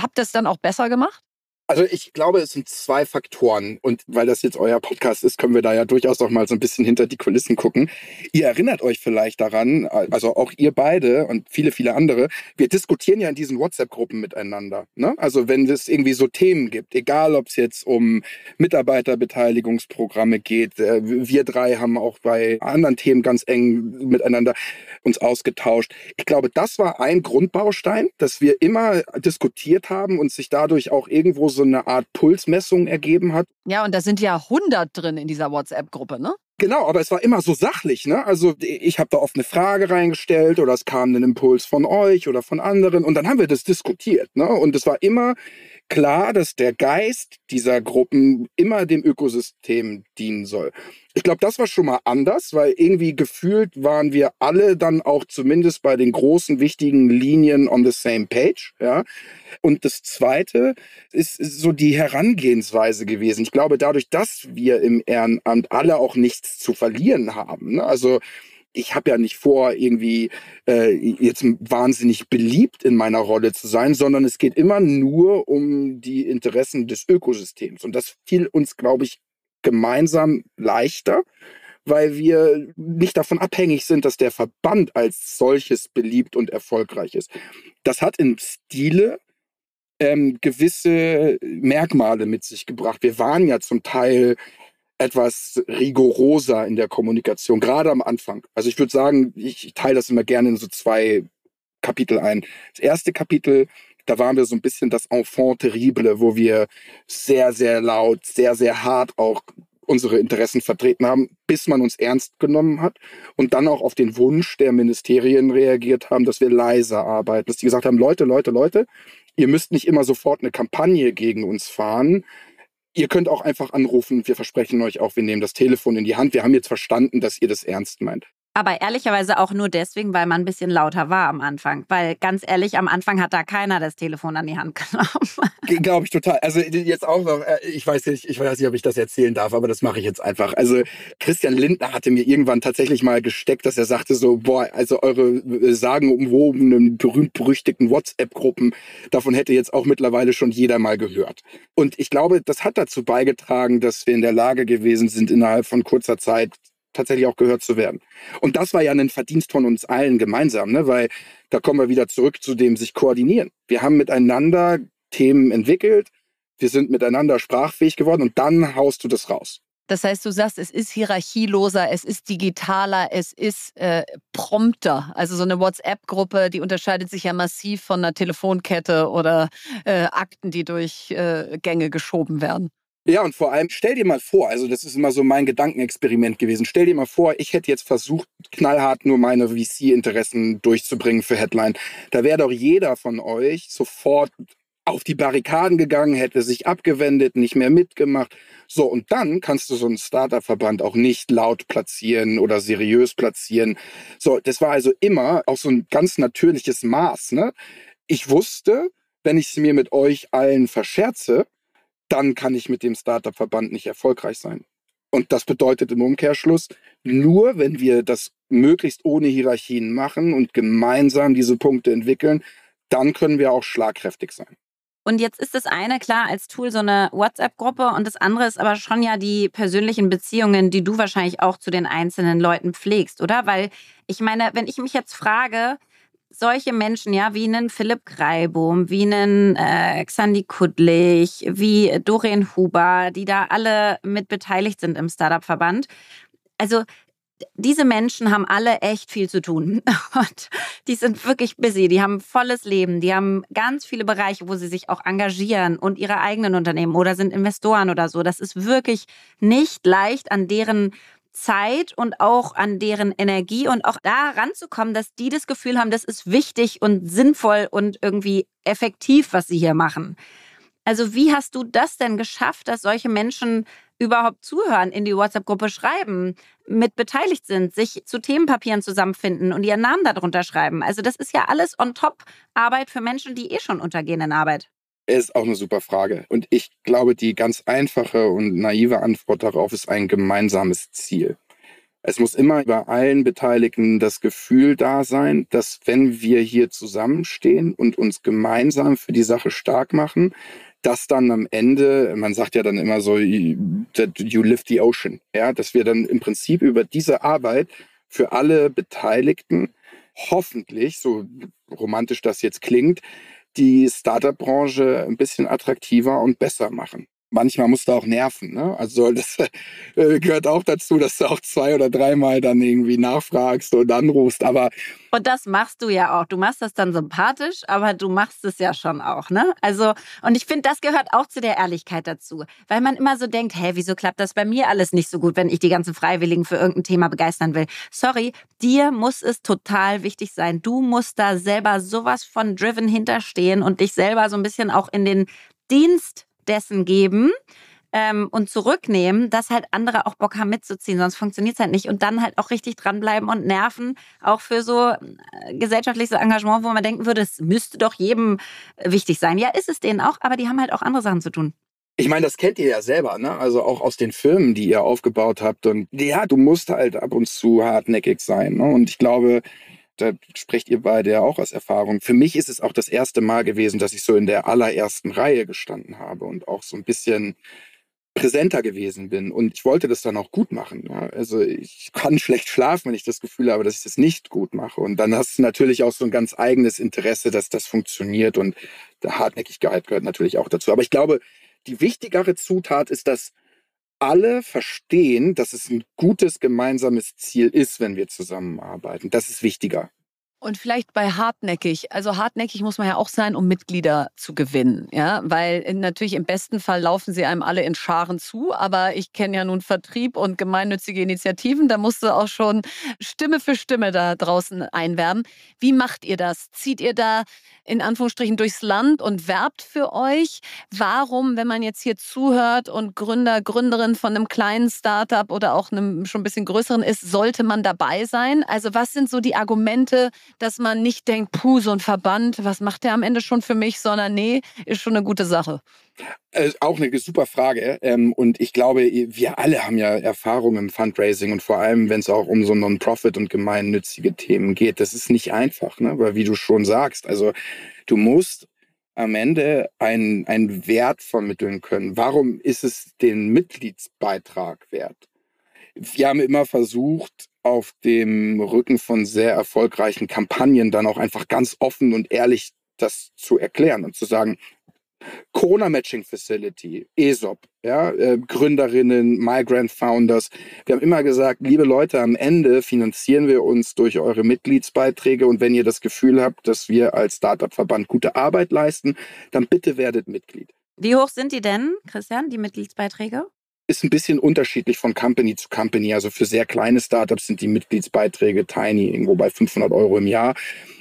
Habt ihr es dann auch besser gemacht? Also ich glaube, es sind zwei Faktoren. Und weil das jetzt euer Podcast ist, können wir da ja durchaus auch mal so ein bisschen hinter die Kulissen gucken. Ihr erinnert euch vielleicht daran, also auch ihr beide und viele, viele andere, wir diskutieren ja in diesen WhatsApp-Gruppen miteinander. Ne? Also wenn es irgendwie so Themen gibt, egal ob es jetzt um Mitarbeiterbeteiligungsprogramme geht, äh, wir drei haben auch bei anderen Themen ganz eng miteinander uns ausgetauscht. Ich glaube, das war ein Grundbaustein, dass wir immer diskutiert haben und sich dadurch auch irgendwo so eine Art Pulsmessung ergeben hat. Ja, und da sind ja 100 drin in dieser WhatsApp-Gruppe, ne? Genau, aber es war immer so sachlich, ne? Also ich habe da oft eine Frage reingestellt oder es kam ein Impuls von euch oder von anderen und dann haben wir das diskutiert, ne? Und es war immer klar, dass der Geist dieser Gruppen immer dem Ökosystem dienen soll. Ich glaube, das war schon mal anders, weil irgendwie gefühlt waren wir alle dann auch zumindest bei den großen wichtigen Linien on the same page. Ja. Und das Zweite ist, so die Herangehensweise gewesen. Ich glaube, dadurch, dass wir im Ehrenamt alle auch nichts zu verlieren haben. Ne? Also ich habe ja nicht vor, irgendwie äh, jetzt wahnsinnig beliebt in meiner Rolle zu sein, sondern es geht immer nur um die Interessen des Ökosystems. Und das fiel uns, glaube ich, gemeinsam leichter, weil wir nicht davon abhängig sind, dass der Verband als solches beliebt und erfolgreich ist. Das hat in Stile ähm, gewisse Merkmale mit sich gebracht. Wir waren ja zum Teil etwas rigoroser in der Kommunikation, gerade am Anfang. Also ich würde sagen, ich, ich teile das immer gerne in so zwei Kapitel ein. Das erste Kapitel, da waren wir so ein bisschen das Enfant terrible, wo wir sehr, sehr laut, sehr, sehr hart auch unsere Interessen vertreten haben, bis man uns ernst genommen hat und dann auch auf den Wunsch der Ministerien reagiert haben, dass wir leiser arbeiten, dass die gesagt haben, Leute, Leute, Leute, ihr müsst nicht immer sofort eine Kampagne gegen uns fahren. Ihr könnt auch einfach anrufen. Wir versprechen euch auch, wir nehmen das Telefon in die Hand. Wir haben jetzt verstanden, dass ihr das ernst meint. Aber ehrlicherweise auch nur deswegen, weil man ein bisschen lauter war am Anfang. Weil ganz ehrlich, am Anfang hat da keiner das Telefon an die Hand <laughs> genommen. Glaube ich total. Also jetzt auch noch, äh, ich weiß nicht, ich weiß nicht, ob ich das erzählen darf, aber das mache ich jetzt einfach. Also Christian Lindner hatte mir irgendwann tatsächlich mal gesteckt, dass er sagte so, boah, also eure äh, sagenumwobenen, berühmt-berüchtigten WhatsApp-Gruppen, davon hätte jetzt auch mittlerweile schon jeder mal gehört. Und ich glaube, das hat dazu beigetragen, dass wir in der Lage gewesen sind, innerhalb von kurzer Zeit tatsächlich auch gehört zu werden. Und das war ja ein Verdienst von uns allen gemeinsam, ne? weil da kommen wir wieder zurück zu dem sich koordinieren. Wir haben miteinander Themen entwickelt, wir sind miteinander sprachfähig geworden und dann haust du das raus. Das heißt, du sagst, es ist hierarchieloser, es ist digitaler, es ist äh, prompter. Also so eine WhatsApp-Gruppe, die unterscheidet sich ja massiv von einer Telefonkette oder äh, Akten, die durch äh, Gänge geschoben werden. Ja, und vor allem, stell dir mal vor, also das ist immer so mein Gedankenexperiment gewesen. Stell dir mal vor, ich hätte jetzt versucht, knallhart nur meine VC-Interessen durchzubringen für Headline. Da wäre doch jeder von euch sofort auf die Barrikaden gegangen, hätte sich abgewendet, nicht mehr mitgemacht. So, und dann kannst du so einen Startup-Verband auch nicht laut platzieren oder seriös platzieren. So, das war also immer auch so ein ganz natürliches Maß. Ne? Ich wusste, wenn ich es mir mit euch allen verscherze, dann kann ich mit dem Startup-Verband nicht erfolgreich sein. Und das bedeutet im Umkehrschluss, nur wenn wir das möglichst ohne Hierarchien machen und gemeinsam diese Punkte entwickeln, dann können wir auch schlagkräftig sein. Und jetzt ist das eine klar als Tool so eine WhatsApp-Gruppe und das andere ist aber schon ja die persönlichen Beziehungen, die du wahrscheinlich auch zu den einzelnen Leuten pflegst, oder? Weil ich meine, wenn ich mich jetzt frage, solche Menschen, ja, wie einen Philipp Greibum, wie einen äh, Xandi Kudlich, wie Doreen Huber, die da alle mit beteiligt sind im Startup-Verband. Also diese Menschen haben alle echt viel zu tun. <laughs> Und die sind wirklich busy, die haben volles Leben, die haben ganz viele Bereiche, wo sie sich auch engagieren und ihre eigenen Unternehmen oder sind Investoren oder so. Das ist wirklich nicht leicht, an deren Zeit und auch an deren Energie und auch da ranzukommen, dass die das Gefühl haben, das ist wichtig und sinnvoll und irgendwie effektiv, was sie hier machen. Also wie hast du das denn geschafft, dass solche Menschen überhaupt zuhören, in die WhatsApp-Gruppe schreiben, mit beteiligt sind, sich zu Themenpapieren zusammenfinden und ihren Namen darunter schreiben? Also das ist ja alles on top Arbeit für Menschen, die eh schon untergehen in Arbeit. Ist auch eine super Frage. Und ich glaube, die ganz einfache und naive Antwort darauf ist ein gemeinsames Ziel. Es muss immer bei allen Beteiligten das Gefühl da sein, dass wenn wir hier zusammenstehen und uns gemeinsam für die Sache stark machen, dass dann am Ende, man sagt ja dann immer so, you lift the ocean, ja, dass wir dann im Prinzip über diese Arbeit für alle Beteiligten hoffentlich, so romantisch das jetzt klingt, die Startup-Branche ein bisschen attraktiver und besser machen manchmal musst du auch nerven. Ne? Also das <laughs> äh, gehört auch dazu, dass du auch zwei oder dreimal dann irgendwie nachfragst und anrufst. Aber und das machst du ja auch. Du machst das dann sympathisch, aber du machst es ja schon auch, ne? Also und ich finde, das gehört auch zu der Ehrlichkeit dazu, weil man immer so denkt, hä, wieso klappt das bei mir alles nicht so gut, wenn ich die ganzen Freiwilligen für irgendein Thema begeistern will? Sorry, dir muss es total wichtig sein. Du musst da selber sowas von driven hinterstehen und dich selber so ein bisschen auch in den Dienst dessen geben ähm, und zurücknehmen, dass halt andere auch Bock haben mitzuziehen, sonst funktioniert es halt nicht. Und dann halt auch richtig dranbleiben und nerven, auch für so äh, gesellschaftliches Engagement, wo man denken würde, es müsste doch jedem wichtig sein. Ja, ist es denen auch, aber die haben halt auch andere Sachen zu tun. Ich meine, das kennt ihr ja selber, ne? Also auch aus den Firmen, die ihr aufgebaut habt. Und ja, du musst halt ab und zu hartnäckig sein. Ne? Und ich glaube, da sprecht ihr beide ja auch aus Erfahrung. Für mich ist es auch das erste Mal gewesen, dass ich so in der allerersten Reihe gestanden habe und auch so ein bisschen präsenter gewesen bin. Und ich wollte das dann auch gut machen. Ja. Also ich kann <laughs> schlecht schlafen, wenn ich das Gefühl habe, dass ich das nicht gut mache. Und dann hast du natürlich auch so ein ganz eigenes Interesse, dass das funktioniert. Und der Hartnäckigkeit gehört natürlich auch dazu. Aber ich glaube, die wichtigere Zutat ist, dass alle verstehen, dass es ein gutes gemeinsames Ziel ist, wenn wir zusammenarbeiten. Das ist wichtiger. Und vielleicht bei hartnäckig. Also hartnäckig muss man ja auch sein, um Mitglieder zu gewinnen. Ja, weil natürlich im besten Fall laufen sie einem alle in Scharen zu. Aber ich kenne ja nun Vertrieb und gemeinnützige Initiativen. Da musst du auch schon Stimme für Stimme da draußen einwerben. Wie macht ihr das? Zieht ihr da in Anführungsstrichen durchs Land und werbt für euch? Warum, wenn man jetzt hier zuhört und Gründer, Gründerin von einem kleinen Startup oder auch einem schon ein bisschen größeren ist, sollte man dabei sein? Also was sind so die Argumente, dass man nicht denkt, puh, so ein Verband, was macht der am Ende schon für mich, sondern nee, ist schon eine gute Sache. Äh, auch eine super Frage. Ähm, und ich glaube, wir alle haben ja Erfahrung im Fundraising und vor allem, wenn es auch um so Non-Profit und gemeinnützige Themen geht. Das ist nicht einfach, ne? weil wie du schon sagst, also du musst am Ende einen, einen Wert vermitteln können. Warum ist es den Mitgliedsbeitrag wert? Wir haben immer versucht, auf dem Rücken von sehr erfolgreichen Kampagnen dann auch einfach ganz offen und ehrlich das zu erklären und zu sagen, Corona Matching Facility, ESOP, ja, äh, Gründerinnen, Migrant Founders. Wir haben immer gesagt, liebe Leute, am Ende finanzieren wir uns durch eure Mitgliedsbeiträge und wenn ihr das Gefühl habt, dass wir als Startup-Verband gute Arbeit leisten, dann bitte werdet Mitglied. Wie hoch sind die denn, Christian, die Mitgliedsbeiträge? Ist ein bisschen unterschiedlich von Company zu Company. Also für sehr kleine Startups sind die Mitgliedsbeiträge tiny, irgendwo bei 500 Euro im Jahr.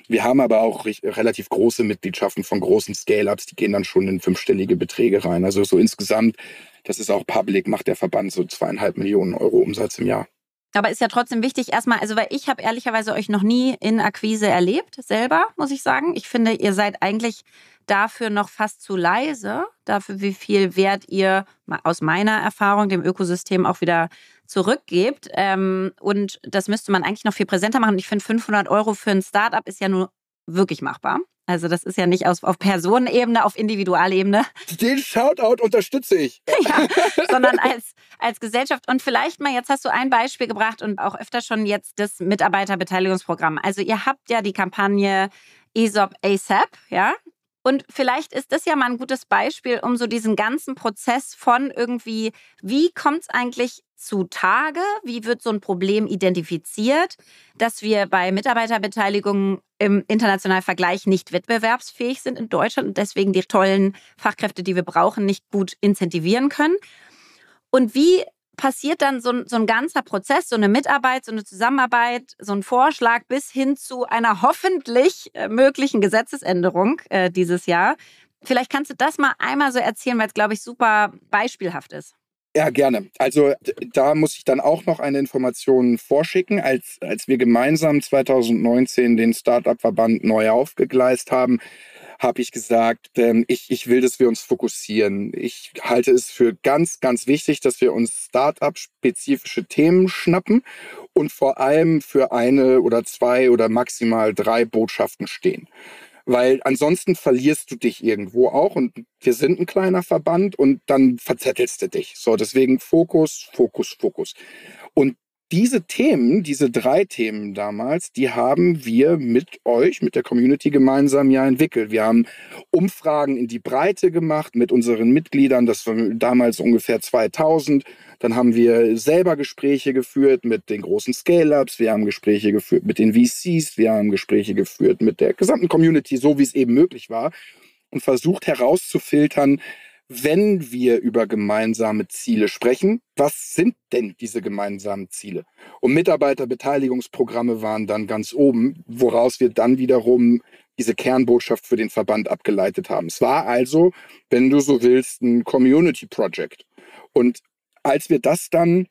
Wir haben aber auch relativ große Mitgliedschaften von großen Scale-Ups, die gehen dann schon in fünfstellige Beträge rein. Also so insgesamt, das ist auch public, macht der Verband so zweieinhalb Millionen Euro Umsatz im Jahr. Aber ist ja trotzdem wichtig, erstmal, also weil ich habe ehrlicherweise euch noch nie in Akquise erlebt, selber, muss ich sagen. Ich finde, ihr seid eigentlich dafür noch fast zu leise, dafür, wie viel Wert ihr aus meiner Erfahrung dem Ökosystem auch wieder zurückgebt. Ähm, und das müsste man eigentlich noch viel präsenter machen. Ich finde, 500 Euro für ein Startup ist ja nur wirklich machbar. Also das ist ja nicht auf, auf Personenebene, auf Individualebene. Den Shoutout unterstütze ich. <laughs> ja, sondern als, als Gesellschaft. Und vielleicht mal, jetzt hast du ein Beispiel gebracht und auch öfter schon jetzt das Mitarbeiterbeteiligungsprogramm. Also ihr habt ja die Kampagne ESOP ASAP, ja, und vielleicht ist das ja mal ein gutes Beispiel, um so diesen ganzen Prozess von irgendwie, wie kommt es eigentlich zutage? Wie wird so ein Problem identifiziert, dass wir bei Mitarbeiterbeteiligung im internationalen Vergleich nicht wettbewerbsfähig sind in Deutschland und deswegen die tollen Fachkräfte, die wir brauchen, nicht gut incentivieren können? Und wie passiert dann so ein, so ein ganzer Prozess, so eine Mitarbeit, so eine Zusammenarbeit, so ein Vorschlag bis hin zu einer hoffentlich äh, möglichen Gesetzesänderung äh, dieses Jahr. Vielleicht kannst du das mal einmal so erzählen, weil es, glaube ich, super beispielhaft ist. Ja, gerne. Also da muss ich dann auch noch eine Information vorschicken. Als, als wir gemeinsam 2019 den Startup-Verband neu aufgegleist haben, habe ich gesagt, ähm, ich, ich will, dass wir uns fokussieren. Ich halte es für ganz, ganz wichtig, dass wir uns Startup-spezifische Themen schnappen und vor allem für eine oder zwei oder maximal drei Botschaften stehen. Weil ansonsten verlierst du dich irgendwo auch und wir sind ein kleiner Verband und dann verzettelst du dich. So, deswegen Fokus, Fokus, Fokus. Und diese Themen, diese drei Themen damals, die haben wir mit euch, mit der Community gemeinsam ja entwickelt. Wir haben Umfragen in die Breite gemacht mit unseren Mitgliedern, das waren damals ungefähr 2000. Dann haben wir selber Gespräche geführt mit den großen Scale-Ups, wir haben Gespräche geführt mit den VCs, wir haben Gespräche geführt mit der gesamten Community, so wie es eben möglich war und versucht herauszufiltern, wenn wir über gemeinsame Ziele sprechen, was sind denn diese gemeinsamen Ziele? Und Mitarbeiterbeteiligungsprogramme waren dann ganz oben, woraus wir dann wiederum diese Kernbotschaft für den Verband abgeleitet haben. Es war also, wenn du so willst, ein Community Project. Und als wir das dann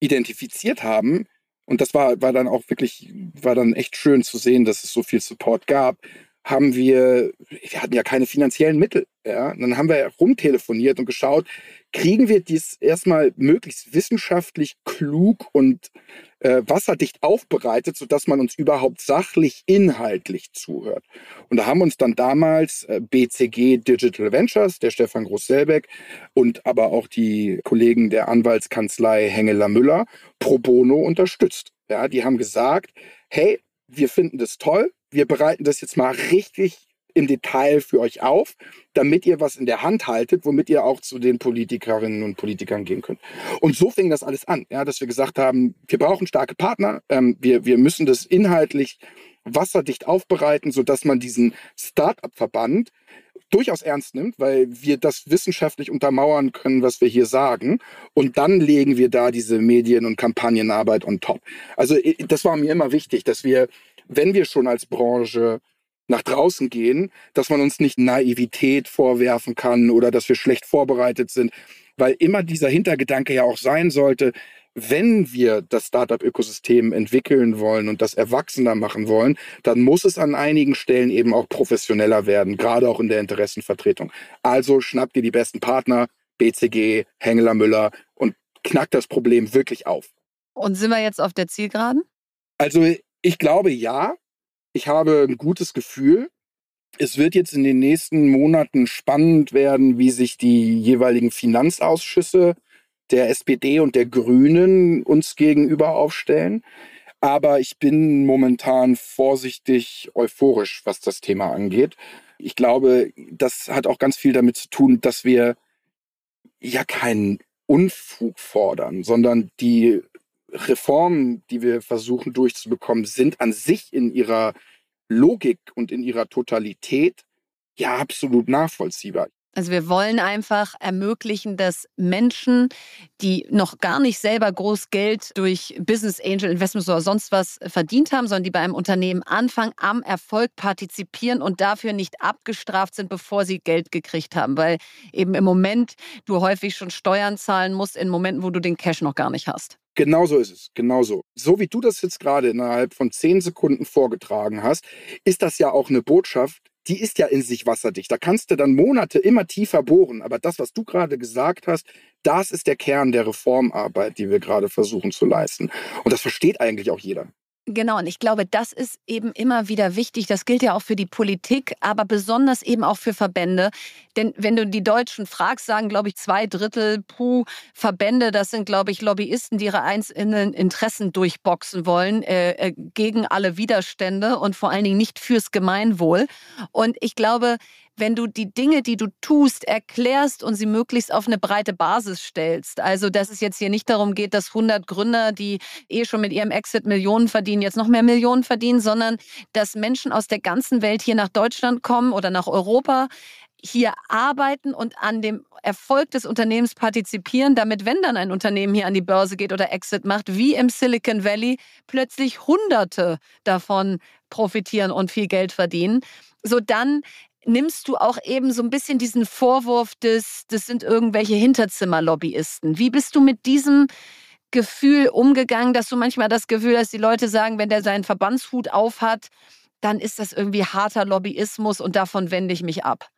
identifiziert haben, und das war, war dann auch wirklich, war dann echt schön zu sehen, dass es so viel Support gab, haben wir, wir hatten ja keine finanziellen Mittel. Ja? Und dann haben wir rumtelefoniert und geschaut, kriegen wir dies erstmal möglichst wissenschaftlich klug und äh, wasserdicht aufbereitet, sodass man uns überhaupt sachlich, inhaltlich zuhört. Und da haben uns dann damals äh, BCG Digital Ventures, der Stefan Groß-Selbeck und aber auch die Kollegen der Anwaltskanzlei Hengeler Müller pro bono unterstützt. Ja, die haben gesagt, hey, wir finden das toll, wir bereiten das jetzt mal richtig im Detail für euch auf, damit ihr was in der Hand haltet, womit ihr auch zu den Politikerinnen und Politikern gehen könnt. Und so fing das alles an, ja, dass wir gesagt haben, wir brauchen starke Partner, ähm, wir, wir müssen das inhaltlich wasserdicht aufbereiten, sodass man diesen Start-up-Verband durchaus ernst nimmt, weil wir das wissenschaftlich untermauern können, was wir hier sagen. Und dann legen wir da diese Medien- und Kampagnenarbeit on top. Also das war mir immer wichtig, dass wir, wenn wir schon als Branche nach draußen gehen, dass man uns nicht Naivität vorwerfen kann oder dass wir schlecht vorbereitet sind, weil immer dieser Hintergedanke ja auch sein sollte, wenn wir das Startup-Ökosystem entwickeln wollen und das erwachsener machen wollen, dann muss es an einigen Stellen eben auch professioneller werden, gerade auch in der Interessenvertretung. Also schnappt ihr die besten Partner, BCG, Hengeler Müller und knackt das Problem wirklich auf. Und sind wir jetzt auf der Zielgeraden? Also ich glaube ja. Ich habe ein gutes Gefühl. Es wird jetzt in den nächsten Monaten spannend werden, wie sich die jeweiligen Finanzausschüsse der SPD und der Grünen uns gegenüber aufstellen. Aber ich bin momentan vorsichtig euphorisch, was das Thema angeht. Ich glaube, das hat auch ganz viel damit zu tun, dass wir ja keinen Unfug fordern, sondern die Reformen, die wir versuchen durchzubekommen, sind an sich in ihrer Logik und in ihrer Totalität ja absolut nachvollziehbar. Also wir wollen einfach ermöglichen, dass Menschen, die noch gar nicht selber groß Geld durch Business Angel Investments oder sonst was verdient haben, sondern die bei einem Unternehmen anfangen, am Erfolg partizipieren und dafür nicht abgestraft sind, bevor sie Geld gekriegt haben. Weil eben im Moment du häufig schon Steuern zahlen musst, in Momenten, wo du den Cash noch gar nicht hast. Genau so ist es, genau so. So wie du das jetzt gerade innerhalb von zehn Sekunden vorgetragen hast, ist das ja auch eine Botschaft, die ist ja in sich wasserdicht. Da kannst du dann Monate immer tiefer bohren. Aber das, was du gerade gesagt hast, das ist der Kern der Reformarbeit, die wir gerade versuchen zu leisten. Und das versteht eigentlich auch jeder. Genau, und ich glaube, das ist eben immer wieder wichtig. Das gilt ja auch für die Politik, aber besonders eben auch für Verbände. Denn wenn du die Deutschen fragst, sagen, glaube ich, zwei Drittel pro Verbände, das sind, glaube ich, Lobbyisten, die ihre einzelnen Interessen durchboxen wollen äh, äh, gegen alle Widerstände und vor allen Dingen nicht fürs Gemeinwohl. Und ich glaube, wenn du die Dinge, die du tust, erklärst und sie möglichst auf eine breite Basis stellst. Also, dass es jetzt hier nicht darum geht, dass 100 Gründer, die eh schon mit ihrem Exit Millionen verdienen, jetzt noch mehr Millionen verdienen, sondern dass Menschen aus der ganzen Welt hier nach Deutschland kommen oder nach Europa, hier arbeiten und an dem Erfolg des Unternehmens partizipieren, damit, wenn dann ein Unternehmen hier an die Börse geht oder Exit macht, wie im Silicon Valley, plötzlich Hunderte davon profitieren und viel Geld verdienen. So dann nimmst du auch eben so ein bisschen diesen Vorwurf des, das sind irgendwelche Hinterzimmerlobbyisten. Wie bist du mit diesem Gefühl umgegangen, dass du manchmal das Gefühl hast, die Leute sagen, wenn der seinen Verbandshut aufhat, dann ist das irgendwie harter Lobbyismus und davon wende ich mich ab.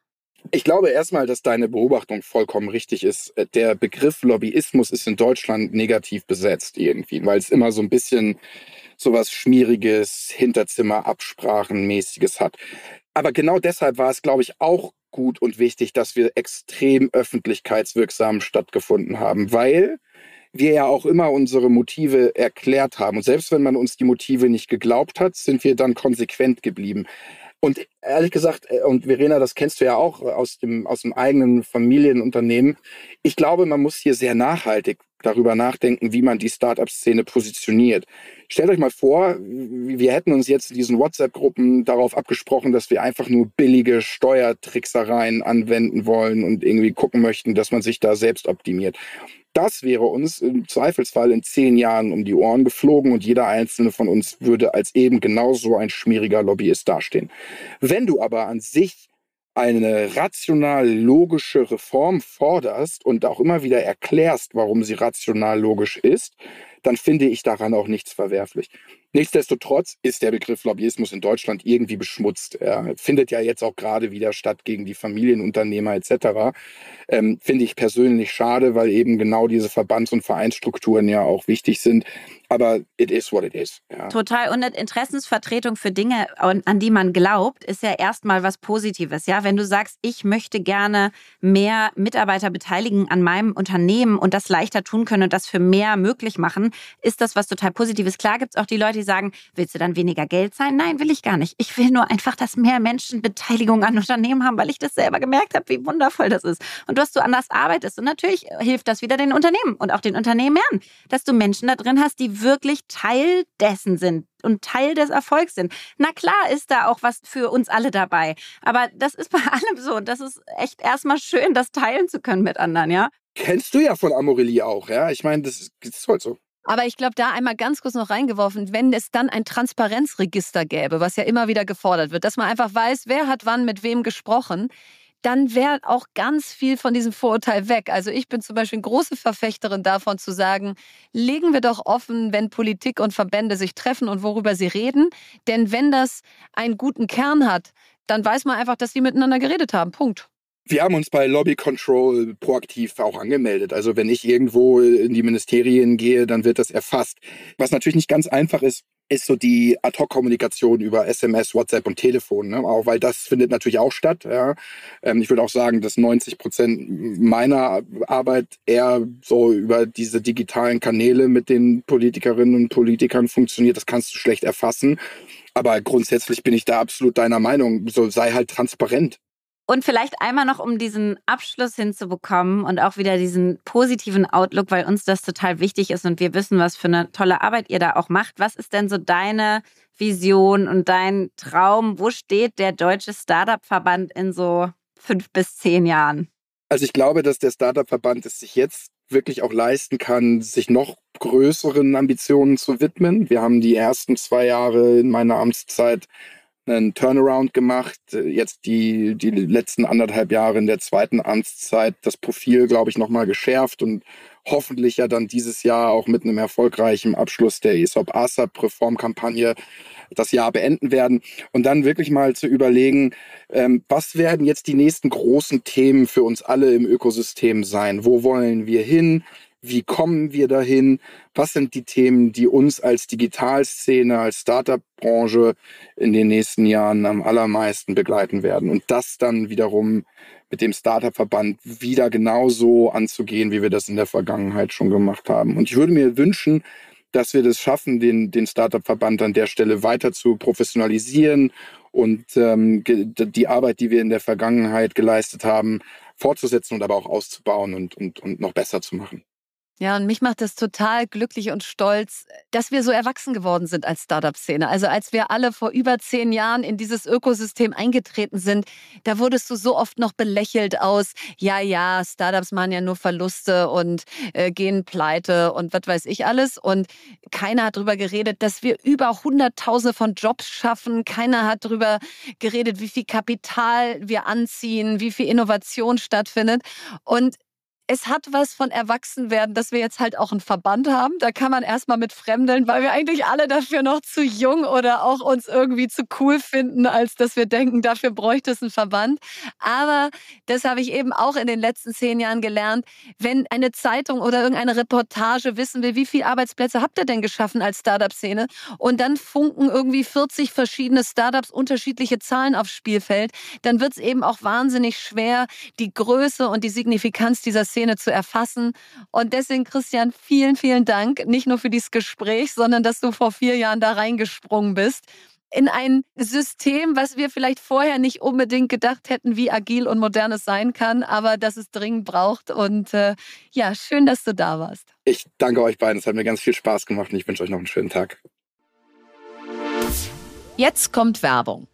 Ich glaube erstmal, dass deine Beobachtung vollkommen richtig ist. Der Begriff Lobbyismus ist in Deutschland negativ besetzt irgendwie, weil es immer so ein bisschen sowas Schmieriges, Hinterzimmer, Absprachenmäßiges hat. Aber genau deshalb war es, glaube ich, auch gut und wichtig, dass wir extrem öffentlichkeitswirksam stattgefunden haben, weil wir ja auch immer unsere Motive erklärt haben. Und selbst wenn man uns die Motive nicht geglaubt hat, sind wir dann konsequent geblieben. Und ehrlich gesagt, äh, und Verena, das kennst du ja auch aus dem, aus dem eigenen Familienunternehmen. Ich glaube, man muss hier sehr nachhaltig darüber nachdenken, wie man die Startup-Szene positioniert. Stellt euch mal vor, wir hätten uns jetzt in diesen WhatsApp-Gruppen darauf abgesprochen, dass wir einfach nur billige Steuertricksereien anwenden wollen und irgendwie gucken möchten, dass man sich da selbst optimiert. Das wäre uns im Zweifelsfall in zehn Jahren um die Ohren geflogen und jeder einzelne von uns würde als eben genauso ein schmieriger Lobbyist dastehen. Wenn du aber an sich eine rational logische Reform forderst und auch immer wieder erklärst, warum sie rational logisch ist, dann finde ich daran auch nichts verwerflich. Nichtsdestotrotz ist der Begriff Lobbyismus in Deutschland irgendwie beschmutzt. Er findet ja jetzt auch gerade wieder statt gegen die Familienunternehmer etc. Ähm, finde ich persönlich schade, weil eben genau diese Verbands- und Vereinsstrukturen ja auch wichtig sind. Aber it is what it is. Ja. Total. Und Interessensvertretung für Dinge, an die man glaubt, ist ja erstmal was Positives. Ja, wenn du sagst, ich möchte gerne mehr Mitarbeiter beteiligen an meinem Unternehmen und das leichter tun können und das für mehr möglich machen, ist das was total Positives. Klar gibt es auch die Leute, die sagen, willst du dann weniger Geld zahlen? Nein, will ich gar nicht. Ich will nur einfach, dass mehr Menschen Beteiligung an Unternehmen haben, weil ich das selber gemerkt habe, wie wundervoll das ist. Und dass du anders arbeitest. Und natürlich hilft das wieder den Unternehmen und auch den Unternehmern, dass du Menschen da drin hast, die wirklich Teil dessen sind und Teil des Erfolgs sind. Na klar ist da auch was für uns alle dabei. Aber das ist bei <laughs> allem so. Und das ist echt erstmal schön, das teilen zu können mit anderen, ja. Kennst du ja von Amorelie auch, ja? Ich meine, das ist halt so. Aber ich glaube, da einmal ganz kurz noch reingeworfen, wenn es dann ein Transparenzregister gäbe, was ja immer wieder gefordert wird, dass man einfach weiß, wer hat wann mit wem gesprochen, dann wäre auch ganz viel von diesem Vorurteil weg. Also ich bin zum Beispiel eine große Verfechterin davon zu sagen, legen wir doch offen, wenn Politik und Verbände sich treffen und worüber sie reden. Denn wenn das einen guten Kern hat, dann weiß man einfach, dass sie miteinander geredet haben. Punkt. Wir haben uns bei Lobby Control proaktiv auch angemeldet. Also wenn ich irgendwo in die Ministerien gehe, dann wird das erfasst. Was natürlich nicht ganz einfach ist, ist so die Ad-Hoc-Kommunikation über SMS, WhatsApp und Telefon, ne? auch weil das findet natürlich auch statt. Ja? Ähm, ich würde auch sagen, dass 90 Prozent meiner Arbeit eher so über diese digitalen Kanäle mit den Politikerinnen und Politikern funktioniert. Das kannst du schlecht erfassen. Aber grundsätzlich bin ich da absolut deiner Meinung. So sei halt transparent. Und vielleicht einmal noch, um diesen Abschluss hinzubekommen und auch wieder diesen positiven Outlook, weil uns das total wichtig ist und wir wissen, was für eine tolle Arbeit ihr da auch macht. Was ist denn so deine Vision und dein Traum? Wo steht der Deutsche Startup-Verband in so fünf bis zehn Jahren? Also ich glaube, dass der Startup-Verband es sich jetzt wirklich auch leisten kann, sich noch größeren Ambitionen zu widmen. Wir haben die ersten zwei Jahre in meiner Amtszeit einen Turnaround gemacht. Jetzt die, die letzten anderthalb Jahre in der zweiten Amtszeit das Profil, glaube ich, nochmal geschärft und hoffentlich ja dann dieses Jahr auch mit einem erfolgreichen Abschluss der ESOP ASAP Reformkampagne das Jahr beenden werden und dann wirklich mal zu überlegen, ähm, was werden jetzt die nächsten großen Themen für uns alle im Ökosystem sein? Wo wollen wir hin? Wie kommen wir dahin? Was sind die Themen, die uns als Digitalszene, als Startup-Branche in den nächsten Jahren am allermeisten begleiten werden? Und das dann wiederum mit dem Startup-Verband wieder genauso anzugehen, wie wir das in der Vergangenheit schon gemacht haben. Und ich würde mir wünschen, dass wir das schaffen, den, den Startup-Verband an der Stelle weiter zu professionalisieren und ähm, die Arbeit, die wir in der Vergangenheit geleistet haben, fortzusetzen und aber auch auszubauen und, und, und noch besser zu machen. Ja, und mich macht das total glücklich und stolz, dass wir so erwachsen geworden sind als Startup-Szene. Also als wir alle vor über zehn Jahren in dieses Ökosystem eingetreten sind, da wurdest du so oft noch belächelt aus, ja, ja, Startups machen ja nur Verluste und äh, gehen pleite und was weiß ich alles. Und keiner hat darüber geredet, dass wir über Hunderttausende von Jobs schaffen. Keiner hat darüber geredet, wie viel Kapital wir anziehen, wie viel Innovation stattfindet. Und es hat was von Erwachsenwerden, dass wir jetzt halt auch einen Verband haben. Da kann man erstmal mit fremdeln, weil wir eigentlich alle dafür noch zu jung oder auch uns irgendwie zu cool finden, als dass wir denken, dafür bräuchte es einen Verband. Aber das habe ich eben auch in den letzten zehn Jahren gelernt. Wenn eine Zeitung oder irgendeine Reportage wissen will, wie viele Arbeitsplätze habt ihr denn geschaffen als Startup-Szene? Und dann funken irgendwie 40 verschiedene Startups unterschiedliche Zahlen aufs Spielfeld, dann wird es eben auch wahnsinnig schwer, die Größe und die Signifikanz dieser Szene Szene zu erfassen. Und deswegen, Christian, vielen, vielen Dank, nicht nur für dieses Gespräch, sondern dass du vor vier Jahren da reingesprungen bist in ein System, was wir vielleicht vorher nicht unbedingt gedacht hätten, wie agil und modern es sein kann, aber dass es dringend braucht. Und äh, ja, schön, dass du da warst. Ich danke euch beiden. Es hat mir ganz viel Spaß gemacht und ich wünsche euch noch einen schönen Tag. Jetzt kommt Werbung.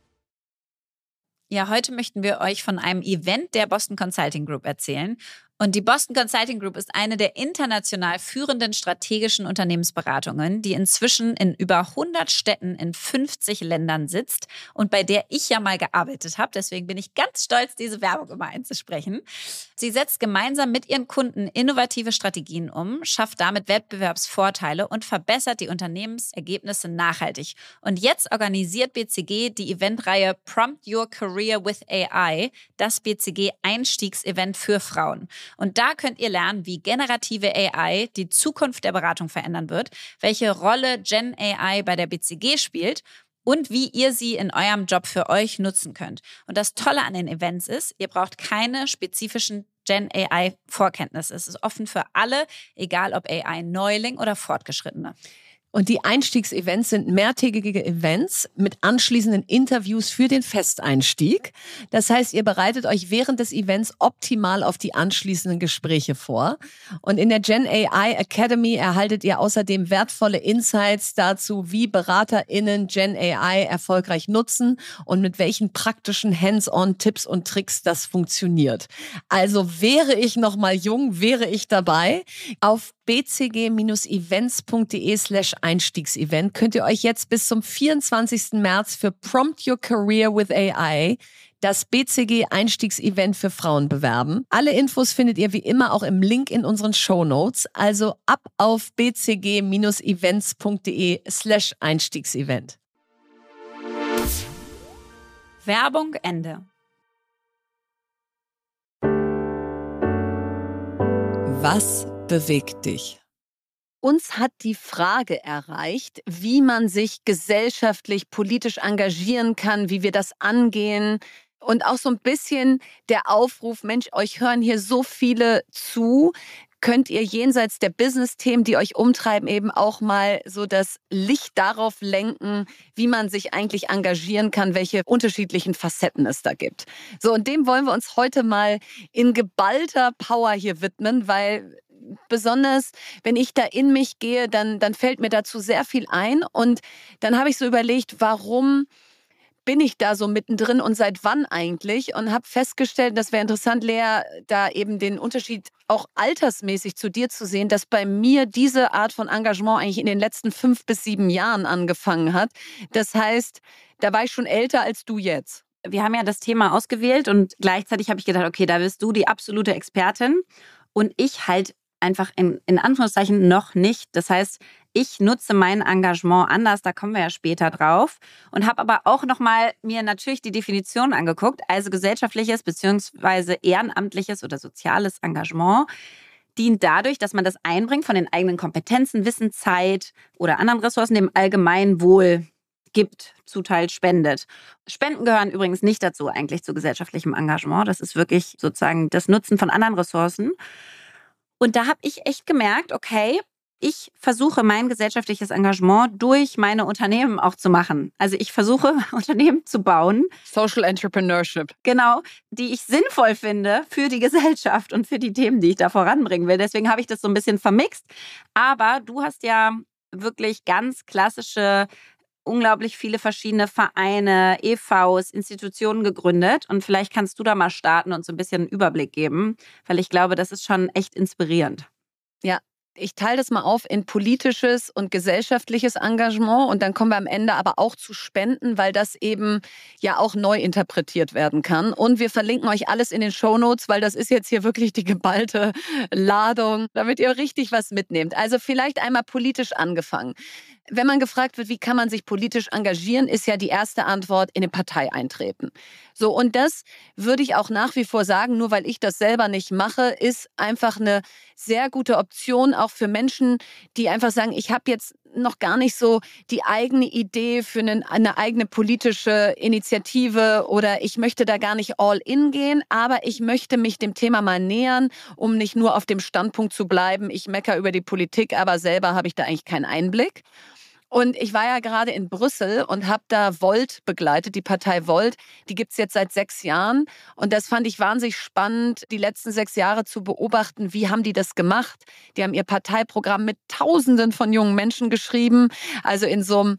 Ja, heute möchten wir euch von einem Event der Boston Consulting Group erzählen. Und die Boston Consulting Group ist eine der international führenden strategischen Unternehmensberatungen, die inzwischen in über 100 Städten in 50 Ländern sitzt und bei der ich ja mal gearbeitet habe. Deswegen bin ich ganz stolz, diese Werbung immer einzusprechen. Sie setzt gemeinsam mit ihren Kunden innovative Strategien um, schafft damit Wettbewerbsvorteile und verbessert die Unternehmensergebnisse nachhaltig. Und jetzt organisiert BCG die Eventreihe Prompt Your Career with AI, das BCG Einstiegsevent für Frauen. Und da könnt ihr lernen, wie generative AI die Zukunft der Beratung verändern wird, welche Rolle Gen AI bei der BCG spielt und wie ihr sie in eurem Job für euch nutzen könnt. Und das Tolle an den Events ist, ihr braucht keine spezifischen Gen AI Vorkenntnisse. Es ist offen für alle, egal ob AI Neuling oder Fortgeschrittene. Und die Einstiegsevents sind mehrtägige Events mit anschließenden Interviews für den Festeinstieg. Das heißt, ihr bereitet euch während des Events optimal auf die anschließenden Gespräche vor. Und in der Gen AI Academy erhaltet ihr außerdem wertvolle Insights dazu, wie BeraterInnen Gen AI erfolgreich nutzen und mit welchen praktischen Hands-on Tipps und Tricks das funktioniert. Also wäre ich noch mal jung, wäre ich dabei. Auf bcg-events.de slash Einstiegsevent könnt ihr euch jetzt bis zum 24. März für Prompt Your Career with AI das BCG Einstiegsevent für Frauen bewerben. Alle Infos findet ihr wie immer auch im Link in unseren Show Notes. Also ab auf bcg-events.de slash Einstiegsevent. Werbung Ende. Was bewegt dich? Uns hat die Frage erreicht, wie man sich gesellschaftlich, politisch engagieren kann, wie wir das angehen. Und auch so ein bisschen der Aufruf, Mensch, euch hören hier so viele zu. Könnt ihr jenseits der Business-Themen, die euch umtreiben, eben auch mal so das Licht darauf lenken, wie man sich eigentlich engagieren kann, welche unterschiedlichen Facetten es da gibt. So, und dem wollen wir uns heute mal in geballter Power hier widmen, weil besonders, wenn ich da in mich gehe, dann, dann fällt mir dazu sehr viel ein. Und dann habe ich so überlegt, warum bin ich da so mittendrin und seit wann eigentlich? Und habe festgestellt, das wäre interessant, Lea, da eben den Unterschied auch altersmäßig zu dir zu sehen, dass bei mir diese Art von Engagement eigentlich in den letzten fünf bis sieben Jahren angefangen hat. Das heißt, da war ich schon älter als du jetzt. Wir haben ja das Thema ausgewählt und gleichzeitig habe ich gedacht, okay, da bist du die absolute Expertin und ich halt einfach in, in Anführungszeichen noch nicht. Das heißt, ich nutze mein Engagement anders, da kommen wir ja später drauf und habe aber auch noch mal mir natürlich die Definition angeguckt, also gesellschaftliches bzw. ehrenamtliches oder soziales Engagement dient dadurch, dass man das einbringt von den eigenen Kompetenzen, Wissen, Zeit oder anderen Ressourcen dem allgemeinen Wohl gibt, zuteilt, spendet. Spenden gehören übrigens nicht dazu eigentlich zu gesellschaftlichem Engagement. Das ist wirklich sozusagen das Nutzen von anderen Ressourcen. Und da habe ich echt gemerkt, okay, ich versuche mein gesellschaftliches Engagement durch meine Unternehmen auch zu machen. Also ich versuche <laughs> Unternehmen zu bauen. Social Entrepreneurship. Genau, die ich sinnvoll finde für die Gesellschaft und für die Themen, die ich da voranbringen will. Deswegen habe ich das so ein bisschen vermixt. Aber du hast ja wirklich ganz klassische unglaublich viele verschiedene Vereine, EVs, Institutionen gegründet. Und vielleicht kannst du da mal starten und so ein bisschen einen Überblick geben, weil ich glaube, das ist schon echt inspirierend. Ja, ich teile das mal auf in politisches und gesellschaftliches Engagement und dann kommen wir am Ende aber auch zu Spenden, weil das eben ja auch neu interpretiert werden kann. Und wir verlinken euch alles in den Show Notes, weil das ist jetzt hier wirklich die geballte Ladung, damit ihr richtig was mitnehmt. Also vielleicht einmal politisch angefangen. Wenn man gefragt wird, wie kann man sich politisch engagieren, ist ja die erste Antwort in eine Partei eintreten. So, und das würde ich auch nach wie vor sagen, nur weil ich das selber nicht mache, ist einfach eine sehr gute Option, auch für Menschen, die einfach sagen, ich habe jetzt noch gar nicht so die eigene Idee für eine, eine eigene politische Initiative oder ich möchte da gar nicht all in gehen, aber ich möchte mich dem Thema mal nähern, um nicht nur auf dem Standpunkt zu bleiben, ich mecker über die Politik, aber selber habe ich da eigentlich keinen Einblick. Und ich war ja gerade in Brüssel und habe da Volt begleitet, die Partei Volt. Die gibt es jetzt seit sechs Jahren. Und das fand ich wahnsinnig spannend, die letzten sechs Jahre zu beobachten. Wie haben die das gemacht? Die haben ihr Parteiprogramm mit Tausenden von jungen Menschen geschrieben, also in so einem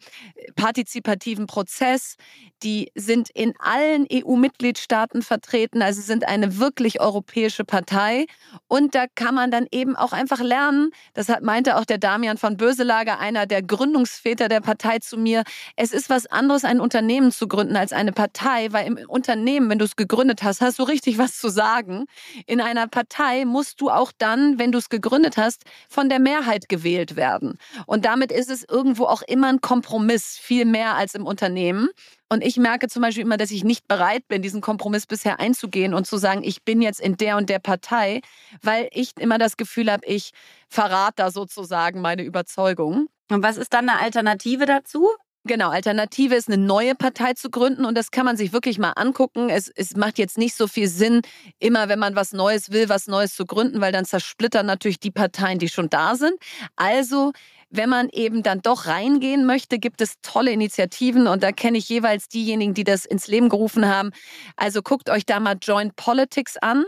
partizipativen Prozess. Die sind in allen EU-Mitgliedstaaten vertreten, also sind eine wirklich europäische Partei. Und da kann man dann eben auch einfach lernen, das meinte auch der Damian von Böselager, einer der Gründungsväter Väter der Partei zu mir, es ist was anderes, ein Unternehmen zu gründen als eine Partei, weil im Unternehmen, wenn du es gegründet hast, hast du richtig was zu sagen. In einer Partei musst du auch dann, wenn du es gegründet hast, von der Mehrheit gewählt werden. Und damit ist es irgendwo auch immer ein Kompromiss, viel mehr als im Unternehmen. Und ich merke zum Beispiel immer, dass ich nicht bereit bin, diesen Kompromiss bisher einzugehen und zu sagen, ich bin jetzt in der und der Partei, weil ich immer das Gefühl habe, ich verrate da sozusagen meine Überzeugung. Und was ist dann eine Alternative dazu? Genau, Alternative ist eine neue Partei zu gründen und das kann man sich wirklich mal angucken. Es, es macht jetzt nicht so viel Sinn, immer wenn man was Neues will, was Neues zu gründen, weil dann zersplittern natürlich die Parteien, die schon da sind. Also wenn man eben dann doch reingehen möchte, gibt es tolle Initiativen und da kenne ich jeweils diejenigen, die das ins Leben gerufen haben. Also guckt euch da mal Joint Politics an.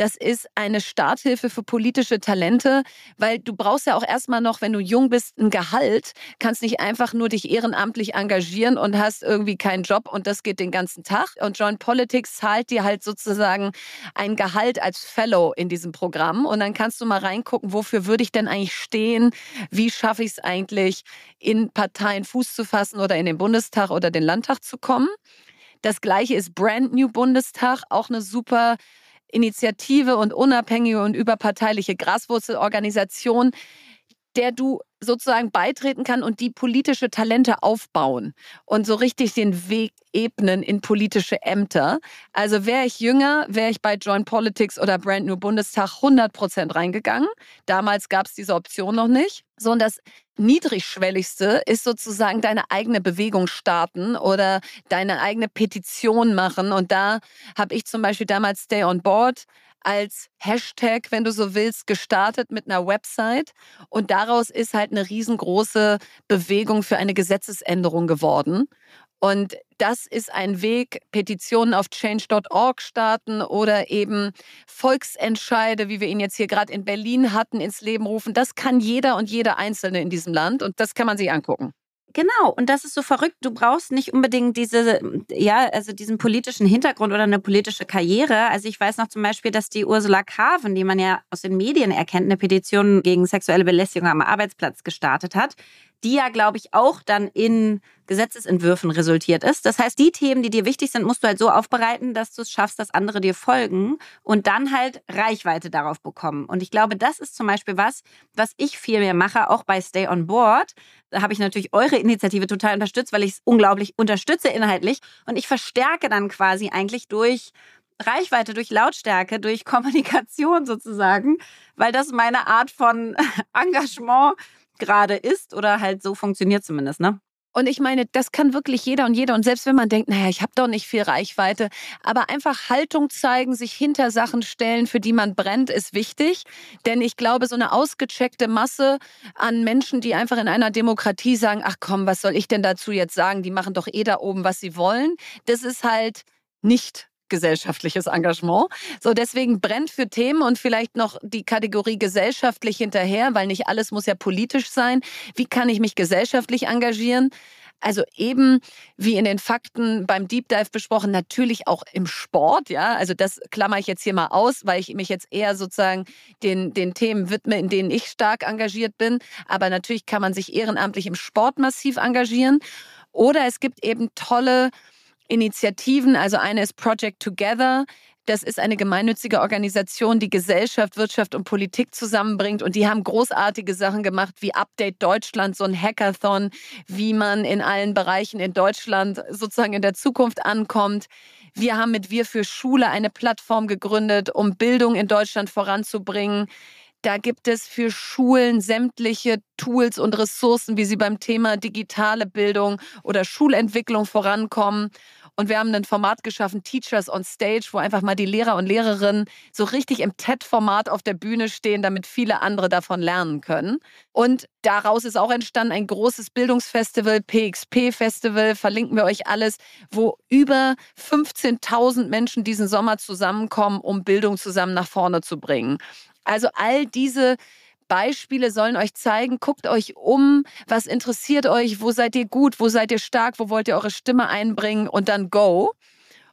Das ist eine Starthilfe für politische Talente, weil du brauchst ja auch erstmal noch, wenn du jung bist, ein Gehalt, kannst nicht einfach nur dich ehrenamtlich engagieren und hast irgendwie keinen Job und das geht den ganzen Tag. Und Joint Politics zahlt dir halt sozusagen ein Gehalt als Fellow in diesem Programm und dann kannst du mal reingucken, wofür würde ich denn eigentlich stehen? Wie schaffe ich es eigentlich, in Parteien Fuß zu fassen oder in den Bundestag oder den Landtag zu kommen? Das gleiche ist Brand New Bundestag, auch eine super Initiative und unabhängige und überparteiliche Graswurzelorganisation, der du sozusagen beitreten kann und die politische Talente aufbauen und so richtig den Weg ebnen in politische Ämter. Also wäre ich jünger, wäre ich bei Joint Politics oder Brand New Bundestag 100 Prozent reingegangen. Damals gab es diese Option noch nicht. So, und das niedrigschwelligste ist sozusagen deine eigene Bewegung starten oder deine eigene Petition machen. Und da habe ich zum Beispiel damals Stay on Board als Hashtag, wenn du so willst, gestartet mit einer Website. Und daraus ist halt eine riesengroße Bewegung für eine Gesetzesänderung geworden. Und das ist ein Weg, Petitionen auf change.org starten oder eben Volksentscheide, wie wir ihn jetzt hier gerade in Berlin hatten, ins Leben rufen. Das kann jeder und jede Einzelne in diesem Land und das kann man sich angucken. Genau, und das ist so verrückt. Du brauchst nicht unbedingt diese, ja, also diesen politischen Hintergrund oder eine politische Karriere. Also ich weiß noch zum Beispiel, dass die Ursula Carven, die man ja aus den Medien erkennt, eine Petition gegen sexuelle Belästigung am Arbeitsplatz gestartet hat die ja, glaube ich, auch dann in Gesetzesentwürfen resultiert ist. Das heißt, die Themen, die dir wichtig sind, musst du halt so aufbereiten, dass du es schaffst, dass andere dir folgen und dann halt Reichweite darauf bekommen. Und ich glaube, das ist zum Beispiel was, was ich viel mehr mache, auch bei Stay on Board. Da habe ich natürlich eure Initiative total unterstützt, weil ich es unglaublich unterstütze inhaltlich. Und ich verstärke dann quasi eigentlich durch Reichweite, durch Lautstärke, durch <laughs> Kommunikation sozusagen, weil das meine Art von <laughs> Engagement gerade ist oder halt so funktioniert zumindest, ne? Und ich meine, das kann wirklich jeder und jeder. Und selbst wenn man denkt, naja, ich habe doch nicht viel Reichweite, aber einfach Haltung zeigen, sich hinter Sachen stellen, für die man brennt, ist wichtig. Denn ich glaube, so eine ausgecheckte Masse an Menschen, die einfach in einer Demokratie sagen, ach komm, was soll ich denn dazu jetzt sagen? Die machen doch eh da oben, was sie wollen. Das ist halt nicht gesellschaftliches Engagement. So deswegen brennt für Themen und vielleicht noch die Kategorie gesellschaftlich hinterher, weil nicht alles muss ja politisch sein. Wie kann ich mich gesellschaftlich engagieren? Also eben wie in den Fakten beim Deep Dive besprochen, natürlich auch im Sport, ja. Also das klammer ich jetzt hier mal aus, weil ich mich jetzt eher sozusagen den, den Themen widme, in denen ich stark engagiert bin. Aber natürlich kann man sich ehrenamtlich im Sport massiv engagieren. Oder es gibt eben tolle Initiativen. Also eine ist Project Together. Das ist eine gemeinnützige Organisation, die Gesellschaft, Wirtschaft und Politik zusammenbringt. Und die haben großartige Sachen gemacht, wie Update Deutschland, so ein Hackathon, wie man in allen Bereichen in Deutschland sozusagen in der Zukunft ankommt. Wir haben mit Wir für Schule eine Plattform gegründet, um Bildung in Deutschland voranzubringen. Da gibt es für Schulen sämtliche Tools und Ressourcen, wie sie beim Thema digitale Bildung oder Schulentwicklung vorankommen. Und wir haben ein Format geschaffen, Teachers on Stage, wo einfach mal die Lehrer und Lehrerinnen so richtig im TED-Format auf der Bühne stehen, damit viele andere davon lernen können. Und daraus ist auch entstanden ein großes Bildungsfestival, PXP-Festival, verlinken wir euch alles, wo über 15.000 Menschen diesen Sommer zusammenkommen, um Bildung zusammen nach vorne zu bringen. Also all diese Beispiele sollen euch zeigen, guckt euch um, was interessiert euch, wo seid ihr gut, wo seid ihr stark, wo wollt ihr eure Stimme einbringen? Und dann go.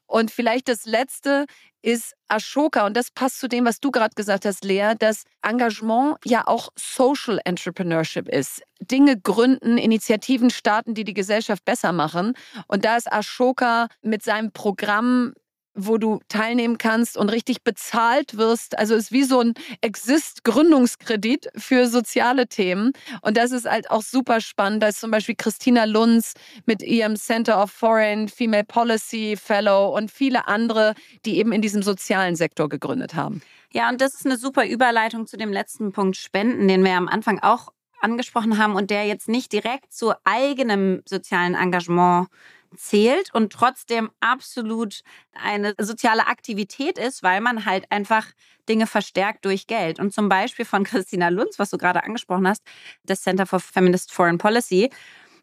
Und vielleicht das Letzte ist Ashoka. Und das passt zu dem, was du gerade gesagt hast, Lea, dass Engagement ja auch Social Entrepreneurship ist. Dinge gründen, Initiativen starten, die die Gesellschaft besser machen. Und da ist Ashoka mit seinem Programm wo du teilnehmen kannst und richtig bezahlt wirst. Also ist wie so ein Exist-Gründungskredit für soziale Themen. Und das ist halt auch super spannend. Da ist zum Beispiel Christina Lunz mit ihrem Center of Foreign Female Policy Fellow und viele andere, die eben in diesem sozialen Sektor gegründet haben. Ja, und das ist eine super Überleitung zu dem letzten Punkt Spenden, den wir am Anfang auch angesprochen haben und der jetzt nicht direkt zu eigenem sozialen Engagement zählt und trotzdem absolut eine soziale Aktivität ist, weil man halt einfach Dinge verstärkt durch Geld. Und zum Beispiel von Christina Lunz, was du gerade angesprochen hast, das Center for Feminist Foreign Policy,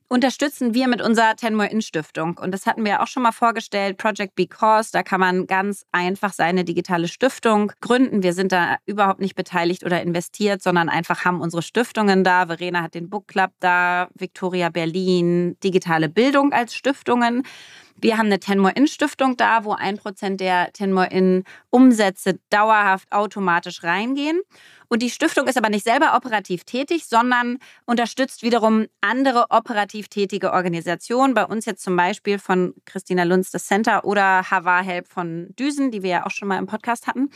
unterstützen wir mit unserer Tenmore In Stiftung. Und das hatten wir auch schon mal vorgestellt, Project Because. Da kann man ganz einfach seine digitale Stiftung gründen. Wir sind da überhaupt nicht beteiligt oder investiert, sondern einfach haben unsere Stiftungen da. Verena hat den Book Club da, Victoria Berlin, digitale Bildung als Stiftungen. Wir haben eine Tenmore-In-Stiftung da, wo ein Prozent der Tenmore-In-Umsätze dauerhaft automatisch reingehen. Und die Stiftung ist aber nicht selber operativ tätig, sondern unterstützt wiederum andere operativ tätige Organisationen. Bei uns jetzt zum Beispiel von Christina Lunz das Center oder Hava Help von Düsen, die wir ja auch schon mal im Podcast hatten.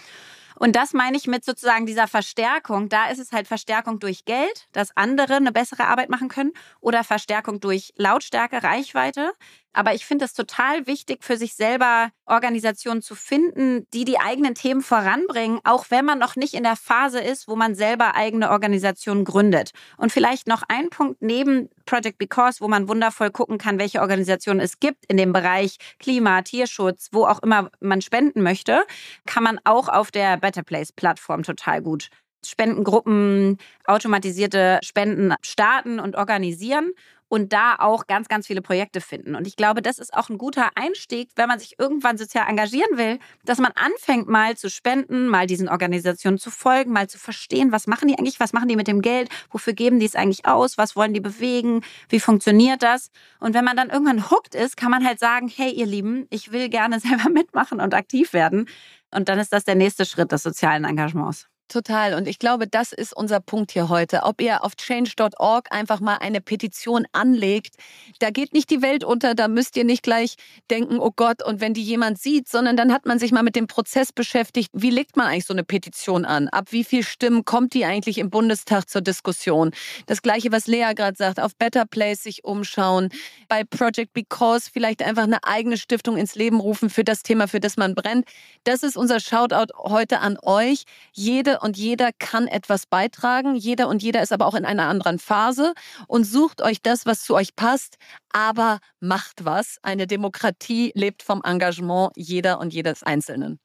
Und das meine ich mit sozusagen dieser Verstärkung. Da ist es halt Verstärkung durch Geld, dass andere eine bessere Arbeit machen können oder Verstärkung durch Lautstärke, Reichweite. Aber ich finde es total wichtig, für sich selber Organisationen zu finden, die die eigenen Themen voranbringen, auch wenn man noch nicht in der Phase ist, wo man selber eigene Organisationen gründet. Und vielleicht noch ein Punkt neben Project Because, wo man wundervoll gucken kann, welche Organisationen es gibt in dem Bereich Klima, Tierschutz, wo auch immer man spenden möchte, kann man auch auf der Better Place Plattform total gut Spendengruppen, automatisierte Spenden starten und organisieren und da auch ganz, ganz viele Projekte finden. Und ich glaube, das ist auch ein guter Einstieg, wenn man sich irgendwann sozial engagieren will, dass man anfängt, mal zu spenden, mal diesen Organisationen zu folgen, mal zu verstehen, was machen die eigentlich, was machen die mit dem Geld, wofür geben die es eigentlich aus, was wollen die bewegen, wie funktioniert das. Und wenn man dann irgendwann hooked ist, kann man halt sagen, hey ihr Lieben, ich will gerne <laughs> selber mitmachen und aktiv werden. Und dann ist das der nächste Schritt des sozialen Engagements. Total. Und ich glaube, das ist unser Punkt hier heute. Ob ihr auf change.org einfach mal eine Petition anlegt, da geht nicht die Welt unter, da müsst ihr nicht gleich denken, oh Gott, und wenn die jemand sieht, sondern dann hat man sich mal mit dem Prozess beschäftigt. Wie legt man eigentlich so eine Petition an? Ab wie viel Stimmen kommt die eigentlich im Bundestag zur Diskussion? Das Gleiche, was Lea gerade sagt, auf Better Place sich umschauen, bei Project Because vielleicht einfach eine eigene Stiftung ins Leben rufen für das Thema, für das man brennt. Das ist unser Shoutout heute an euch. Und jeder kann etwas beitragen. Jeder und jeder ist aber auch in einer anderen Phase und sucht euch das, was zu euch passt, aber macht was. Eine Demokratie lebt vom Engagement jeder und jedes Einzelnen.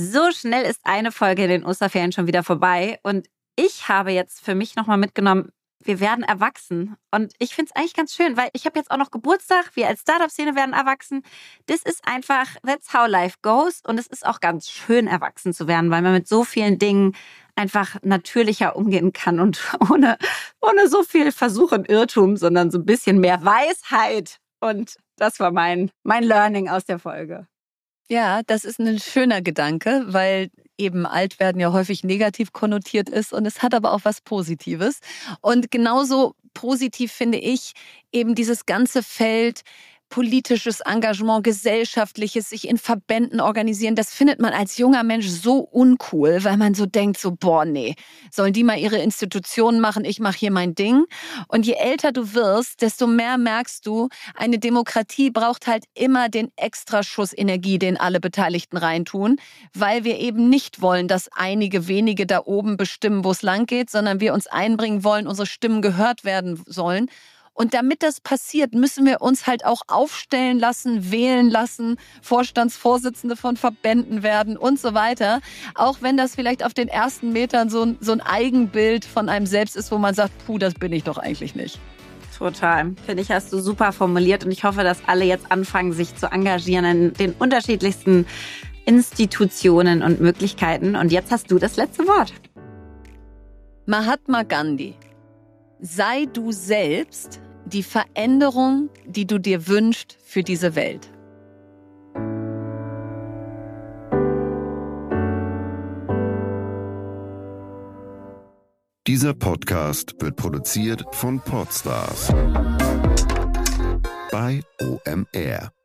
So schnell ist eine Folge in den Osterferien schon wieder vorbei und ich habe jetzt für mich nochmal mitgenommen, wir werden erwachsen. Und ich finde es eigentlich ganz schön, weil ich habe jetzt auch noch Geburtstag. Wir als Startup-Szene werden erwachsen. Das ist einfach, that's how life goes. Und es ist auch ganz schön, erwachsen zu werden, weil man mit so vielen Dingen einfach natürlicher umgehen kann und <laughs> ohne, ohne so viel Versuch und Irrtum, sondern so ein bisschen mehr Weisheit. Und das war mein, mein Learning aus der Folge. Ja, das ist ein schöner Gedanke, weil eben alt werden ja häufig negativ konnotiert ist und es hat aber auch was Positives. Und genauso positiv finde ich eben dieses ganze Feld politisches Engagement, gesellschaftliches, sich in Verbänden organisieren, das findet man als junger Mensch so uncool, weil man so denkt, so, boah, nee, sollen die mal ihre Institutionen machen, ich mache hier mein Ding. Und je älter du wirst, desto mehr merkst du, eine Demokratie braucht halt immer den Extraschuss Energie, den alle Beteiligten reintun, weil wir eben nicht wollen, dass einige wenige da oben bestimmen, wo es lang geht, sondern wir uns einbringen wollen, unsere Stimmen gehört werden sollen. Und damit das passiert, müssen wir uns halt auch aufstellen lassen, wählen lassen, Vorstandsvorsitzende von Verbänden werden und so weiter. Auch wenn das vielleicht auf den ersten Metern so ein, so ein Eigenbild von einem selbst ist, wo man sagt, puh, das bin ich doch eigentlich nicht. Total. Finde ich, hast du super formuliert und ich hoffe, dass alle jetzt anfangen, sich zu engagieren in den unterschiedlichsten Institutionen und Möglichkeiten. Und jetzt hast du das letzte Wort. Mahatma Gandhi. Sei du selbst die Veränderung, die du dir wünschst für diese Welt. Dieser Podcast wird produziert von Podstars bei OMR.